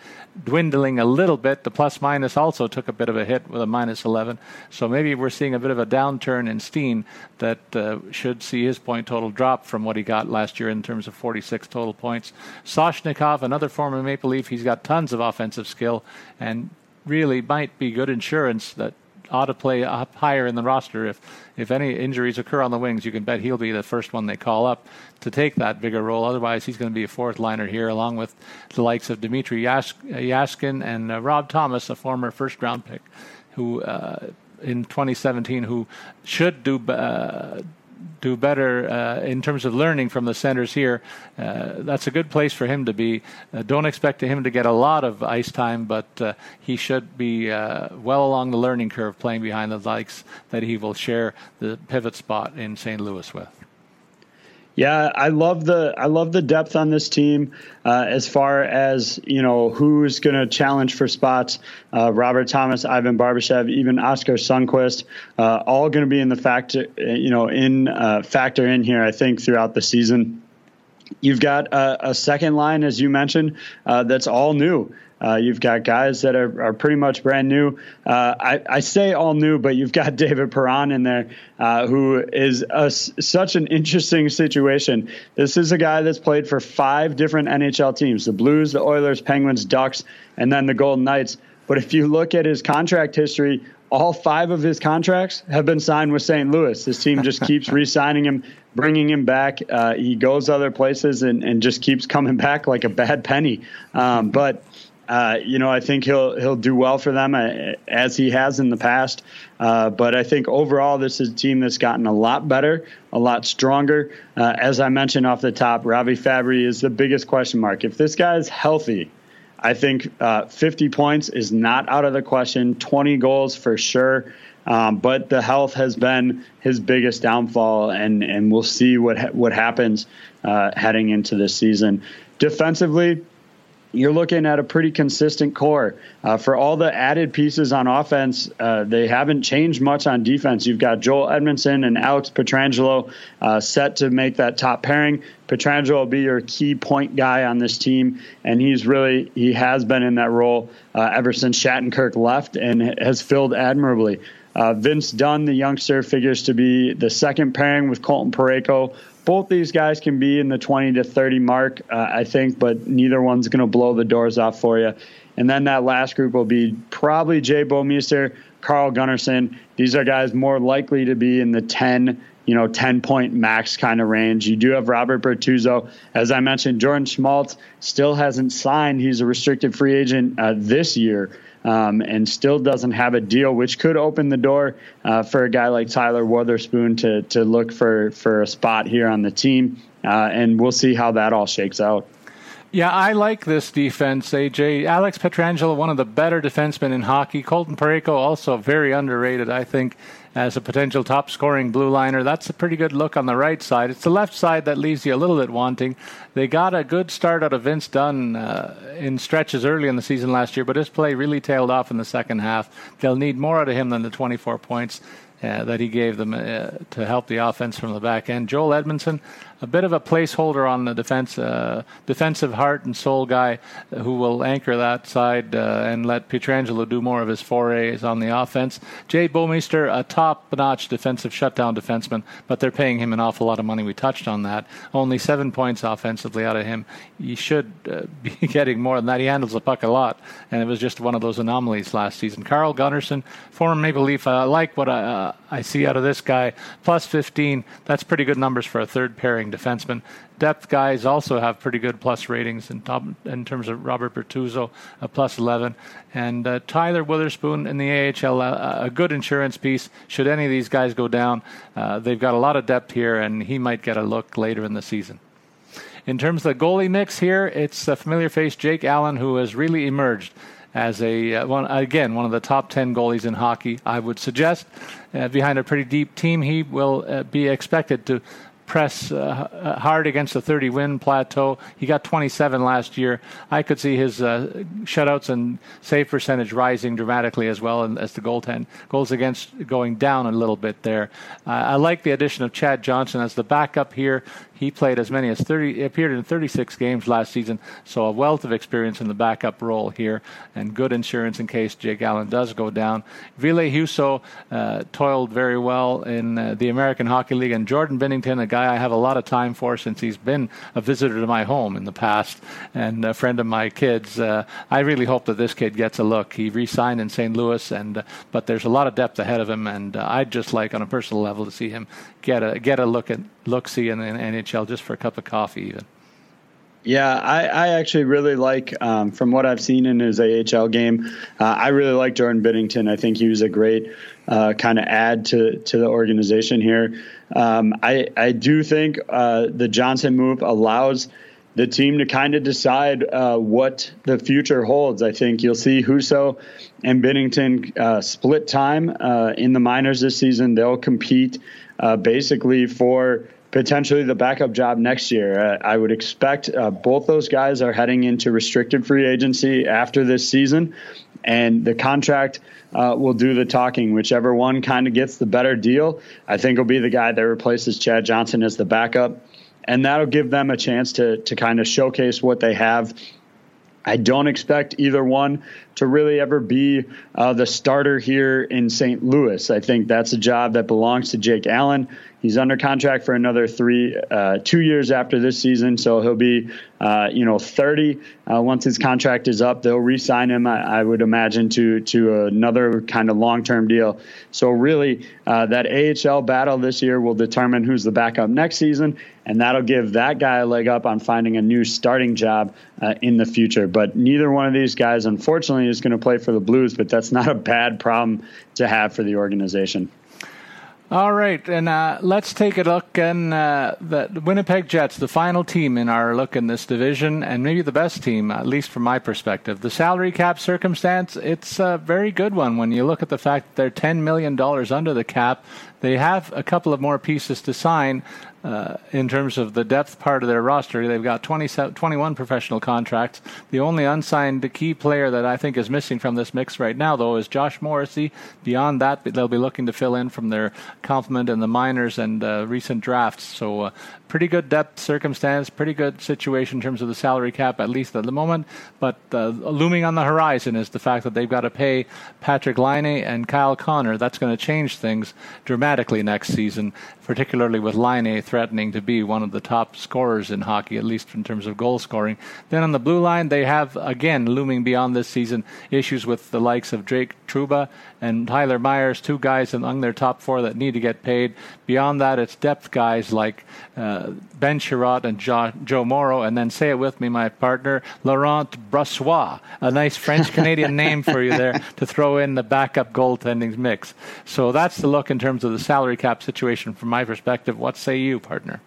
dwindling a little bit. The plus minus also took a bit of a hit with a minus 11. So maybe we're seeing a bit of a downturn in Steen that uh, should see his point total drop from what he got last year in terms of 46 total points. Soshnikov, another former Maple Leaf, he's got tons of offensive skill and really might be good insurance that ought to play up higher in the roster. If if any injuries occur on the wings, you can bet he'll be the first one they call up to take that bigger role. Otherwise, he's going to be a fourth liner here, along with the likes of Dmitry Yash- Jaskin and uh, Rob Thomas, a former first round pick, who uh, in 2017 who should do. Uh, do better uh, in terms of learning from the centers here. Uh, that's a good place for him to be. Uh, don't expect him to get a lot of ice time, but uh, he should be uh, well along the learning curve playing behind the likes that he will share the pivot spot in St. Louis with. Yeah, I love the I love the depth on this team uh, as far as you know who's going to challenge for spots. Uh, Robert Thomas, Ivan Barbashev, even Oscar Sundqvist, uh, all going to be in the factor you know in uh, factor in here. I think throughout the season. You've got a, a second line, as you mentioned, uh, that's all new. Uh, you've got guys that are, are pretty much brand new. Uh, I, I, say all new, but you've got (laughs) David Perron in there, uh, who is a, such an interesting situation. This is a guy that's played for five different NHL teams the Blues, the Oilers, Penguins, Ducks, and then the Golden Knights. But if you look at his contract history, all five of his contracts have been signed with St. Louis. This team just (laughs) keeps re signing him, bringing him back. Uh, he goes other places and, and, just keeps coming back like a bad penny. Um, but uh, you know, I think he'll he'll do well for them uh, as he has in the past. Uh, but I think overall, this is a team that's gotten a lot better, a lot stronger. Uh, as I mentioned off the top, Robbie Fabbri is the biggest question mark. If this guy is healthy, I think uh, 50 points is not out of the question. 20 goals for sure. Um, but the health has been his biggest downfall, and, and we'll see what ha- what happens heading into this season. Defensively, you're looking at a pretty consistent core. Uh, for all the added pieces on offense, uh, they haven't changed much on defense. You've got Joel Edmundson and Alex Pietrangelo uh, set to make that top pairing. Pietrangelo will be your key point guy on this team, and he's really he has been in that role uh, ever since Shattenkirk left and has filled admirably. Uh, Vince Dunn, the youngster, figures to be the second pairing with Colton Parayko both these guys can be in the 20 to 30 mark, uh, I think, but neither one's going to blow the doors off for you. And then that last group will be probably Jay Bouwmeester, Carl Gunnarsson. These are guys more likely to be in the 10, you know, 10 point max kind of range. You do have Robert Bortuzzo. As I mentioned, Jordan Schmaltz still hasn't signed. He's a restricted free agent uh, this year um, and still doesn't have a deal, which could open the door uh, for a guy like Tyler Wotherspoon to to look for for a spot here on the team. Uh, and we'll see how that all shakes out. Yeah, I like this defense, AJ. Alex Pietrangelo, one of the better defensemen in hockey. Colton Parayko, also very underrated, I think as a potential top scoring blue liner. That's a pretty good look on the right side. It's the left side that leaves you a little bit wanting. They got a good start out of Vince Dunn uh, in stretches early in the season last year, but his play really tailed off in the second half. They'll need more out of him than the 24 points. Uh, that he gave them uh, to help the offense from the back end. Joel Edmundson, a bit of a placeholder on the defense, uh, defensive heart and soul guy who will anchor that side uh, and let Pietrangelo do more of his forays on the offense. Jay Bouwmeester, a top-notch defensive shutdown defenseman, but they're paying him an awful lot of money. We touched on that. Only seven points offensively out of him. He should uh, (laughs) be getting more than that. He handles the puck a lot, and it was just one of those anomalies last season. Carl Gunnarsson, former Maple Leaf, I like what I, uh, I see out of this guy. Plus 15, that's pretty good numbers for a third pairing defenseman. Depth guys also have pretty good plus ratings in, top, in terms of Robert Bortuzzo, a plus 11. And uh, Tyler Wotherspoon in the AHL, uh, a good insurance piece. Should any of these guys go down, uh, they've got a lot of depth here, and he might get a look later in the season. In terms of the goalie mix here, it's a familiar face, Jake Allen, who has really emerged as a uh, one again one of the top 10 goalies in hockey i would suggest uh, behind a pretty deep team he will uh, be expected to press uh, uh, hard against the 30 win plateau. He got 27 last year. I could see his uh, shutouts and save percentage rising dramatically as well as the goaltend goals against going down a little bit there. Uh, I like the addition of Chad Johnson as the backup here. He played as many as 30, appeared in 36 games last season, so a wealth of experience in the backup role here and good insurance in case Jake Allen does go down. Ville Husso uh, toiled very well in uh, the American Hockey League, and Jordan Binnington, a guy I have a lot of time for since he's been a visitor to my home in the past and a friend of my kids. Uh, I really hope that this kid gets a look. He re-signed in St. Louis, and uh, but there's a lot of depth ahead of him, and uh, I'd just like on a personal level to see him get a get a look at look see in the NHL just for a cup of coffee even. Yeah, I, I actually really like, um, from what I've seen in his AHL game, uh, I really like Jordan Binnington. I think he was a great uh, kind of add to to the organization here. Um, I I do think uh, the Johnson move allows the team to kind of decide uh, what the future holds. I think you'll see Husso and Binnington uh, split time uh, in the minors this season. They'll compete basically for potentially the backup job next year. Uh, I would expect uh, both those guys are heading into restricted free agency after this season, and the contract uh, will do the talking. Whichever one kind of gets the better deal, I think will be the guy that replaces Chad Johnson as the backup, and that'll give them a chance to to kind of showcase what they have. I don't expect either one to really ever be uh, the starter here in St. Louis. I think that's a job that belongs to Jake Allen. He's under contract for another three, uh, two years after this season, so he'll be, uh, you know, 30 uh, once his contract is up. They'll re-sign him, I, I would imagine, to to another kind of long-term deal. So really, uh, that AHL battle this year will determine who's the backup next season, and that'll give that guy a leg up on finding a new starting job uh, in the future. But neither one of these guys, unfortunately, is going to play for the Blues. But that's not a bad problem to have for the organization. All right, and uh, let's take a look and uh, the, Winnipeg Jets, the final team in our look in this division, and maybe the best team, at least from my perspective. The salary cap circumstance, it's a very good one when you look at the fact that they're ten million dollars under the cap. They have a couple of more pieces to sign, uh, in terms of the depth part of their roster. They've got 20, 21 professional contracts. The only unsigned key player that I think is missing from this mix right now, though, is Josh Morrissey. Beyond that, they'll be looking to fill in from their complement in the minors and uh, recent drafts. So, uh, pretty good depth circumstance, pretty good situation in terms of the salary cap, at least at the moment. But uh, looming on the horizon is the fact that they've got to pay Patrick Laine and Kyle Connor. That's going to change things dramatically next season, particularly with Laine threatening to be one of the top scorers in hockey, at least in terms of goal scoring. Then on the blue line, they have, again, looming beyond this season, issues with the likes of Jake Trouba and Tyler Myers, two guys among their top four that need to get paid. Beyond that, it's depth guys like uh, Ben Chiarot and jo- Joe Morrow, and then say it with me, my partner, Laurent Brossoit. a nice French Canadian (laughs) name for you there to throw in the backup goaltending mix. So that's the look in terms of the salary cap situation from my perspective. What say you? partner.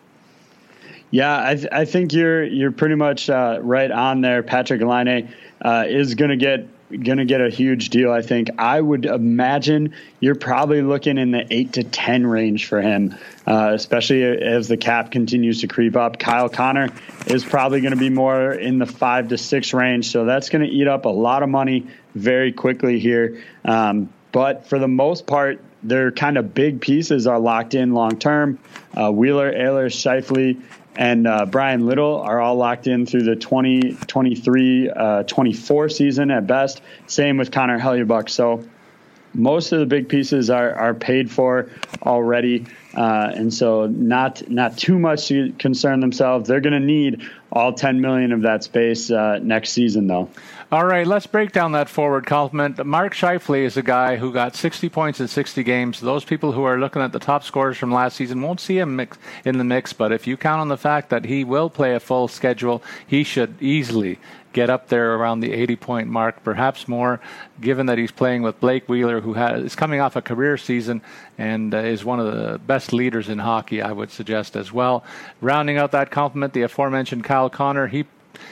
Yeah, I, th- I think you're you're pretty much uh, right on there. Patrick Laine uh, is going to get going to get a huge deal. I think I would imagine you're probably looking in the eight to ten range for him, uh, especially as the cap continues to creep up. Kyle Connor is probably going to be more in the five to six range, so that's going to eat up a lot of money very quickly here. Um, but for the most part, their kind of big pieces are locked in long term. Uh, Wheeler, Ehlers, Scheifele, and uh, Bryan Little are all locked in through the 2023 uh, 24 season at best. Same with Connor Hellebuyck. So most of the big pieces are, are paid for already. Uh, and so not not too much to concern themselves. They're going to need all 10 million of that space uh, next season, though. All right, let's break down that forward compliment. Mark Scheifele is a guy who got 60 points in 60 games. Those people who are looking at the top scorers from last season won't see him mix, in the mix, but if you count on the fact that he will play a full schedule, he should easily get up there around the 80 point mark, perhaps more, given that he's playing with Blake Wheeler, who has, is coming off a career season and uh, is one of the best leaders in hockey, I would suggest as well. Rounding out that compliment, the aforementioned Kyle Connor, he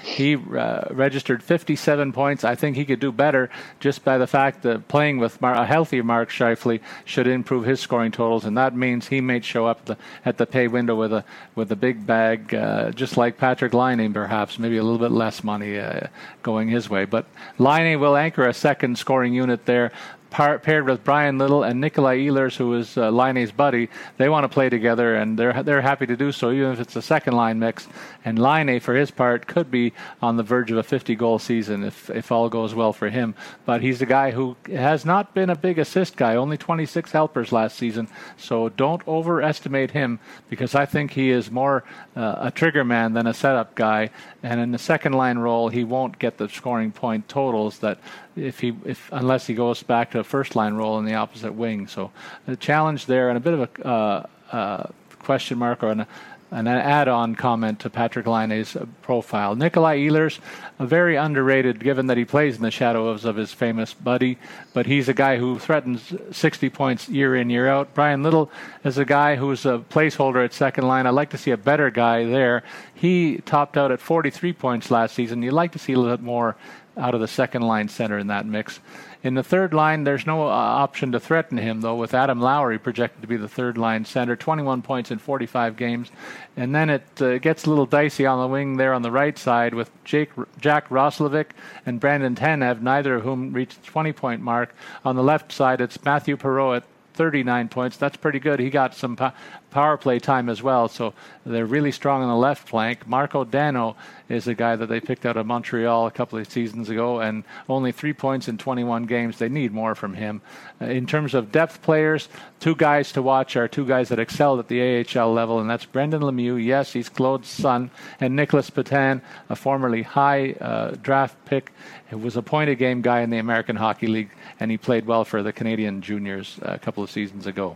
he uh, registered 57 points. I think he could do better just by the fact that playing with Mar- a healthy Mark Scheifele should improve his scoring totals, and that means he may show up the, at the pay window with a with a big bag, uh, just like Patrick Laine, perhaps maybe a little bit less money uh, going his way. But Laine will anchor a second scoring unit there par- paired with Bryan Little and Nikolai Ehlers, who is uh, buddy. They want to play together, and they're they're happy to do so, even if it's a second line mix. And Laine, for his part, could be on the verge of a 50 goal season if if all goes well for him. But he's a guy who has not been a big assist guy, only 26 helpers last season. So don't overestimate him because I think he is more uh, a trigger man than a setup guy. And in the second line role, he won't get the scoring point totals that if he if unless he goes back to a first line role in the opposite wing. So the challenge there and a bit of a uh, uh, question mark or an an add-on comment to Patrick Laine's profile. Nikolai Ehlers, a very underrated given that he plays in the shadows of his famous buddy, but he's a guy who threatens 60 points year in, year out. Bryan Little is a guy who's a placeholder at second line. I'd like to see a better guy there. He topped out at 43 points last season. You'd like to see a little bit more out of the second line center in that mix. In the third line, there's no uh, option to threaten him, though, with Adam Lowry projected to be the third line center, 21 points in 45 games. And then it uh, gets a little dicey on the wing there on the right side with Jake, Jack Roslovic and Brandon Tanev, neither of whom reached the 20 point mark. On the left side, it's Matthew at 39 points. That's pretty good. He got some power play time as well. So they're really strong on the left flank. Marco Dano is a guy that they picked out of Montreal a couple of seasons ago, and only three points in 21 games. They need more from him. Uh, in terms of depth players, two guys to watch are two guys that excelled at the AHL level, and that's Brendan Lemieux. Yes, he's Claude's son, and Nicholas Petan, a formerly high uh, draft pick, who was a point a game guy in the American Hockey League, and he played well for the Canadian juniors uh, a couple of seasons ago.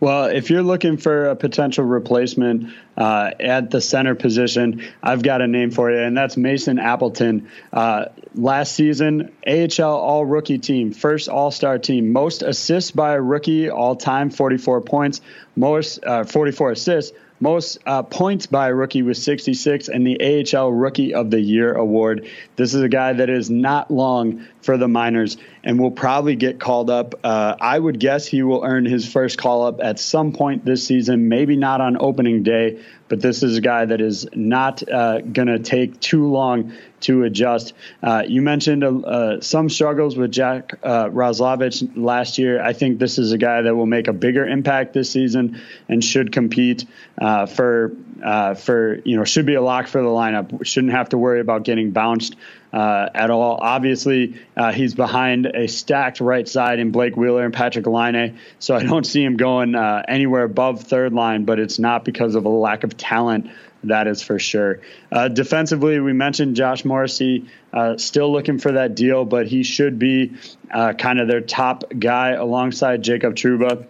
Well, if you're looking for a potential replacement uh, at the center position, I've got a name for you, and that's Mason Appleton. Uh, last season, AHL All Rookie team, first All Star team, most assists by a rookie all time, 44 points, most uh, 44 assists most uh, points by a rookie with 66 and the AHL Rookie of the Year award. This is a guy that is not long for the minors and will probably get called up. Uh, I would guess he will earn his first call up at some point this season, maybe not on opening day, but this is a guy that is not uh, going to take too long to adjust. Uh, you mentioned uh, some struggles with Jack uh, Roslovic last year. I think this is a guy that will make a bigger impact this season and should compete uh, for uh, for you know should be a lock for the lineup. Shouldn't have to worry about getting bounced uh, at all. Obviously, uh, he's behind a stacked right side in Blake Wheeler and Patrick Laine, so I don't see him going uh, anywhere above third line. But it's not because of a lack of talent. That is for sure. Uh, defensively, we mentioned Josh Morrissey uh, still looking for that deal, but he should be kind of their top guy alongside Jacob Trouba.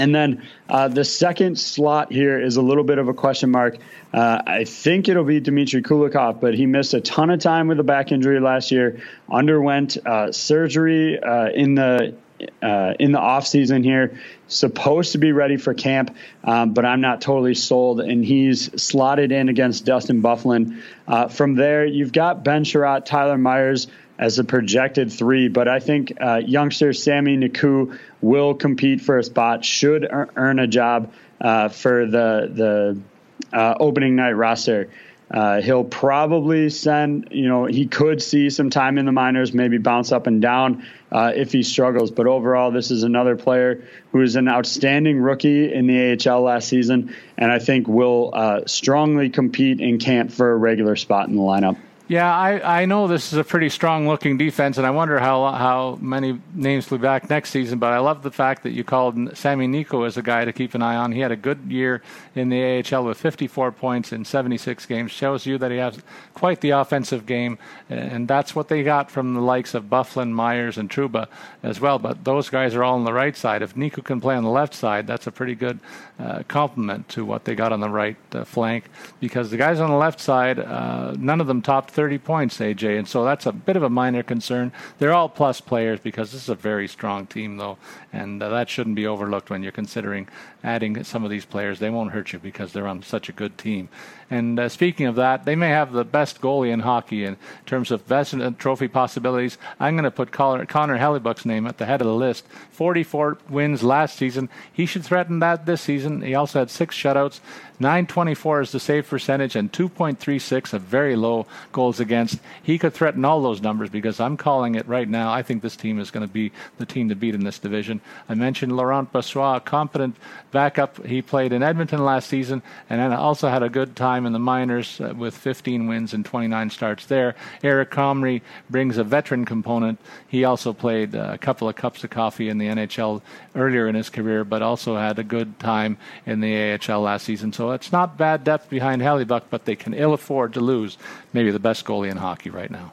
And then uh, the second slot here is a little bit of a question mark. Uh, I think it'll be Dmitry Kulikov, but he missed a ton of time with a back injury last year. Underwent uh, surgery uh, in the uh, in the off season here. Supposed to be ready for camp, um, but I'm not totally sold. And he's slotted in against Dustin Byfuglien. Uh, from there, you've got Ben Chiarot, Tyler Myers as a projected three, but I think uh, youngster Sami Niku will compete for a spot, should earn a job uh, for the the uh, opening night roster. Uh, he'll probably send, you know, he could see some time in the minors, maybe bounce up and down uh, if he struggles. But overall, this is another player who is an outstanding rookie in the AHL last season, and I think will uh, strongly compete in camp for a regular spot in the lineup. Yeah, I, I know this is a pretty strong looking defense, and I wonder how how many names be back next season. But I love the fact that you called Sami Niku as a guy to keep an eye on. He had a good year in the AHL with 54 points in 76 games. Shows you that he has quite the offensive game, and that's what they got from the likes of Byfuglien, Myers, and Trouba as well. But those guys are all on the right side. If Niku can play on the left side, that's a pretty good uh, complement to what they got on the right uh, flank. Because the guys on the left side, uh, none of them topped 30 points, AJ, and so that's a bit of a minor concern. They're all plus players because this is a very strong team, though, and uh, that shouldn't be overlooked when you're considering adding some of these players. They won't hurt you because they're on such a good team. And uh, speaking of that, they may have the best goalie in hockey in terms of best trophy possibilities. I'm going to put Connor, Connor Hellebuyck's name at the head of the list. 44 wins last season. He should threaten that this season. He also had six shutouts. 924 is the save percentage and 2.36, a very low goals against. He could threaten all those numbers because I'm calling it right now. I think this team is going to be the team to beat in this division. I mentioned Laurent Brossoit, a competent backup. He played in Edmonton last season and also had a good time in the minors uh, with 15 wins and 29 starts there. Eric Comrie brings a veteran component. He also played uh, a couple of cups of coffee in the NHL earlier in his career, but also had a good time in the AHL last season. So it's not bad depth behind Hellebuyck, but they can ill afford to lose maybe the best goalie in hockey right now.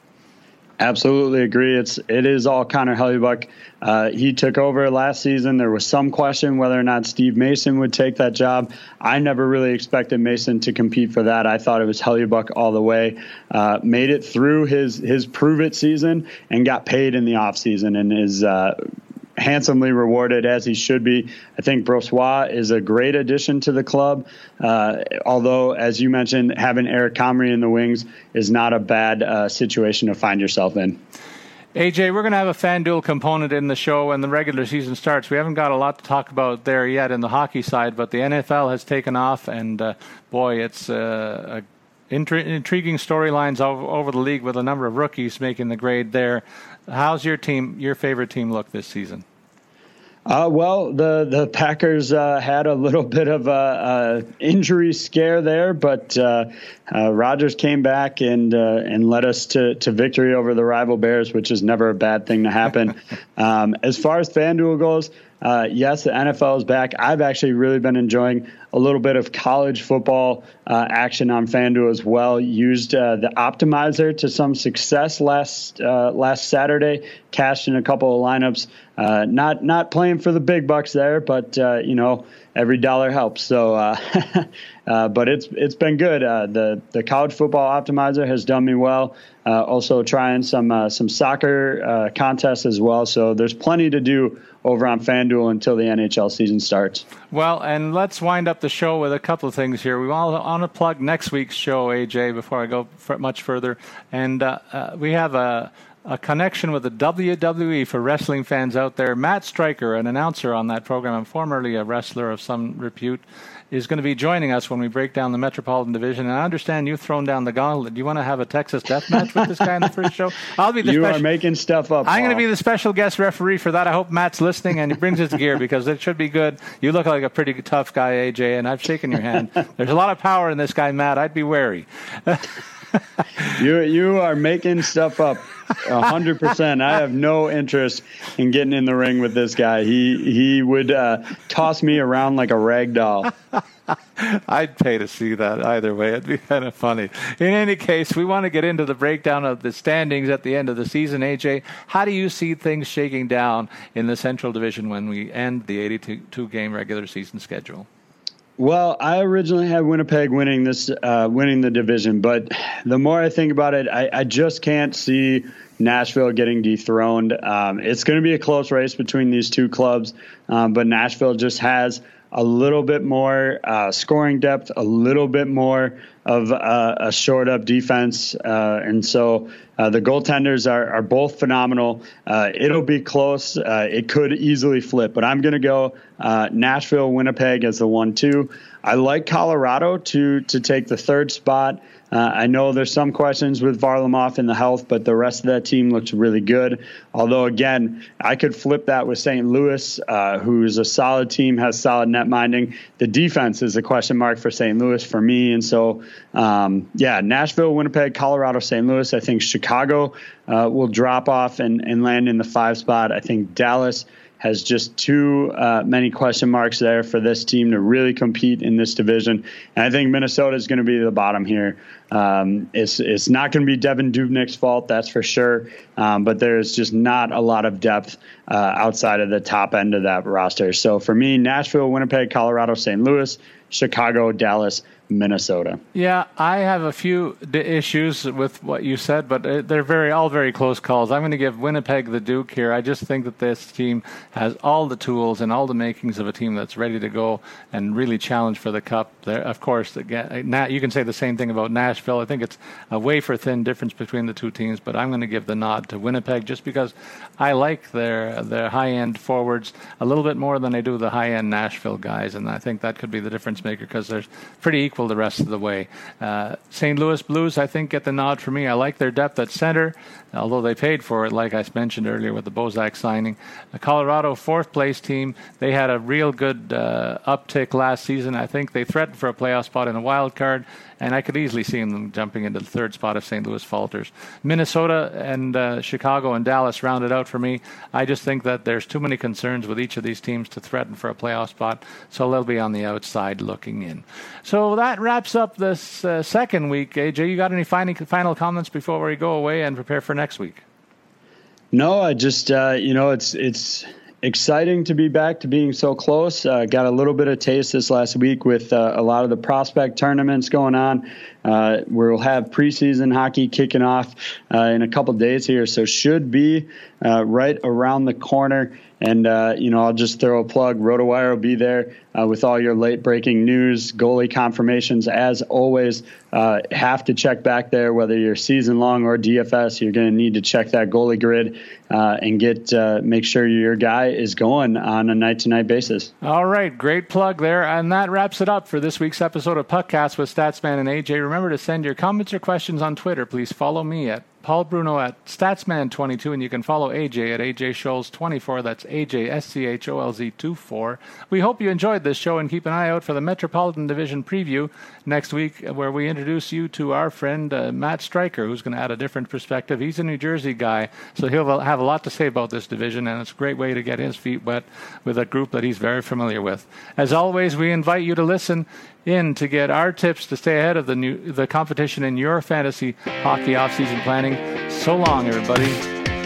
Absolutely agree. It's it is all Connor Hellebuyck. Uh, he took over last season. There was some question whether or not Steve Mason would take that job. I never really expected Mason to compete for that. I thought it was Hellebuyck all the way. Uh, made it through his his prove it season and got paid in the off season and is uh, handsomely rewarded as he should be. I think Brossoit is a great addition to the club. Uh, although, as you mentioned, having Eric Comrie in the wings is not a bad uh, situation to find yourself in. AJ, we're going to have a FanDuel component in the show when the regular season starts. We haven't got a lot to talk about there yet in the hockey side, but the NFL has taken off, and uh, boy, it's uh, intri- intriguing storylines over the league with a number of rookies making the grade there. How's your team, your favorite team, look this season? Uh, well, the the Packers uh, had a little (laughs) bit of a, a injury scare there, but uh, uh Rodgers came back and uh, and led us to, to victory over the rival Bears, which is never a bad thing to happen. (laughs) um, as far as FanDuel goes, uh, yes, the NFL is back. I've actually really been enjoying a little bit of college football uh, action on FanDuel as well. Used uh, the optimizer to some success last uh, last Saturday. Cashed in a couple of lineups. Uh, not not playing for the big bucks there, but uh, you know every dollar helps. So, (laughs) but it's it's been good. the the college football optimizer has done me well. also trying some some soccer contests as well. So there's plenty to do over on FanDuel until the NHL season starts. Well, and let's wind up the show with a couple of things here. We want to plug next week's show, AJ, before I go much further. And uh, uh, we have a a connection with the WWE for wrestling fans out there. Matt Striker, an announcer on that program, and formerly a wrestler of some repute, is going to be joining us when we break down the Metropolitan Division. And I understand you've thrown down the gauntlet. Do you want to have a Texas death match with this guy in the first show? (laughs) I'll be the you special, are making stuff up. I'm going to be the special guest referee for that. I hope Matt's listening and he brings his gear because it should be good. You look like a pretty tough guy, AJ, and I've shaken your hand. (laughs) There's a lot of power in this guy, Matt. I'd be wary. (laughs) (laughs) you you are making stuff up hundred percent. I have no interest in getting in the ring with this guy. He he would uh, toss me around like a rag doll. (laughs) I'd pay to see that either way. It'd be kind of funny. In any case, we want to get into the breakdown of the standings at the end of the season. AJ, how do you see things shaking down in the Central Division when we end the 82 game regular season schedule? Well, I originally had Winnipeg winning this, uh, winning the division, but the more I think about it, I, I just can't see Nashville getting dethroned. Um, it's going to be a close race between these two clubs, um, but Nashville just has a little bit more uh, scoring depth, a little bit more of uh, a short up defense. Uh, and so uh, the goaltenders are, are both phenomenal. Uh, it'll be close. Uh, it could easily flip, but I'm going to go Nashville, Winnipeg as the one two. I like Colorado to to take the third spot. Uh, I know there's some questions with Varlamov and the health, but the rest of that team looks really good. Although, again, I could flip that with St. Louis, uh, who's a solid team, has solid net minding. The defense is a question mark for St. Louis for me. And so, um, yeah, Nashville, Winnipeg, Colorado, St. Louis. I think Chicago uh, will drop off and, and land in the five spot. I think Dallas has just too uh, many question marks there for this team to really compete in this division. And I think Minnesota is going to be the bottom here. Um, it's it's not going to be Devan Dubnyk's fault, that's for sure. Um, but there's just not a lot of depth uh, outside of the top end of that roster. So for me, Nashville, Winnipeg, Colorado, St. Louis, Chicago, Dallas, Minnesota. Yeah, I have a few issues with what you said, but uh, they're very all very close calls. I'm going to give Winnipeg the Duke here. I just think that this team has all the tools and all the makings of a team that's ready to go and really challenge for the cup. There, of course, again, uh, you can say the same thing about Nashville. I think it's a wafer thin difference between the two teams, but I'm going to give the nod to Winnipeg just because I like their their high end forwards a little bit more than I do the high end Nashville guys, and I think that could be the difference maker because they're pretty equal equal the rest of the way. Uh, St. Louis Blues, I think, get the nod for me. I like their depth at center, although they paid for it, like I mentioned earlier with the Bozak signing. The Colorado fourth place team, they had a real good uh, uptick last season. I think they threatened for a playoff spot in a wild card and I could easily see them jumping into the third spot if St. Louis falters. Minnesota and uh, Chicago and Dallas rounded out for me. I just think that there's too many concerns with each of these teams to threaten for a playoff spot, so they'll be on the outside looking in. So that wraps up this uh, second week. AJ, you got any final comments before we go away and prepare for next week? No, I just uh, you know it's it's exciting to be back to being so close. Uh, got a little bit of taste this last week with uh, a lot of the prospect tournaments going on. Uh, we'll have preseason hockey kicking off uh, in a couple days here, so should be uh, right around the corner. And, uh, you know, I'll just throw a plug. RotoWire will be there uh, with all your late breaking news, goalie confirmations. As always, uh, have to check back there, whether you're season long or DFS. You're going to need to check that goalie grid and get make sure your guy is going on a night to night basis. All right. Great plug there. And that wraps it up for this week's episode of Puckcast with Statsman and AJ. Remember to send your comments or questions on Twitter. Please follow me at Paul Bruno at Statsman22, and you can follow AJ at AJ Scholz24. That's AJ S C H O L Z 24. We hope you enjoyed this show and keep an eye out for the Metropolitan Division preview next week, where we introduce you to our friend uh, Matt Striker, who's going to add a different perspective. He's a New Jersey guy, so he'll have a lot to say about this division, and it's a great way to get his feet wet with a group that he's very familiar with. As always, we invite you to listen in to get our tips to stay ahead of the new the competition in your fantasy hockey offseason planning. So long, everybody.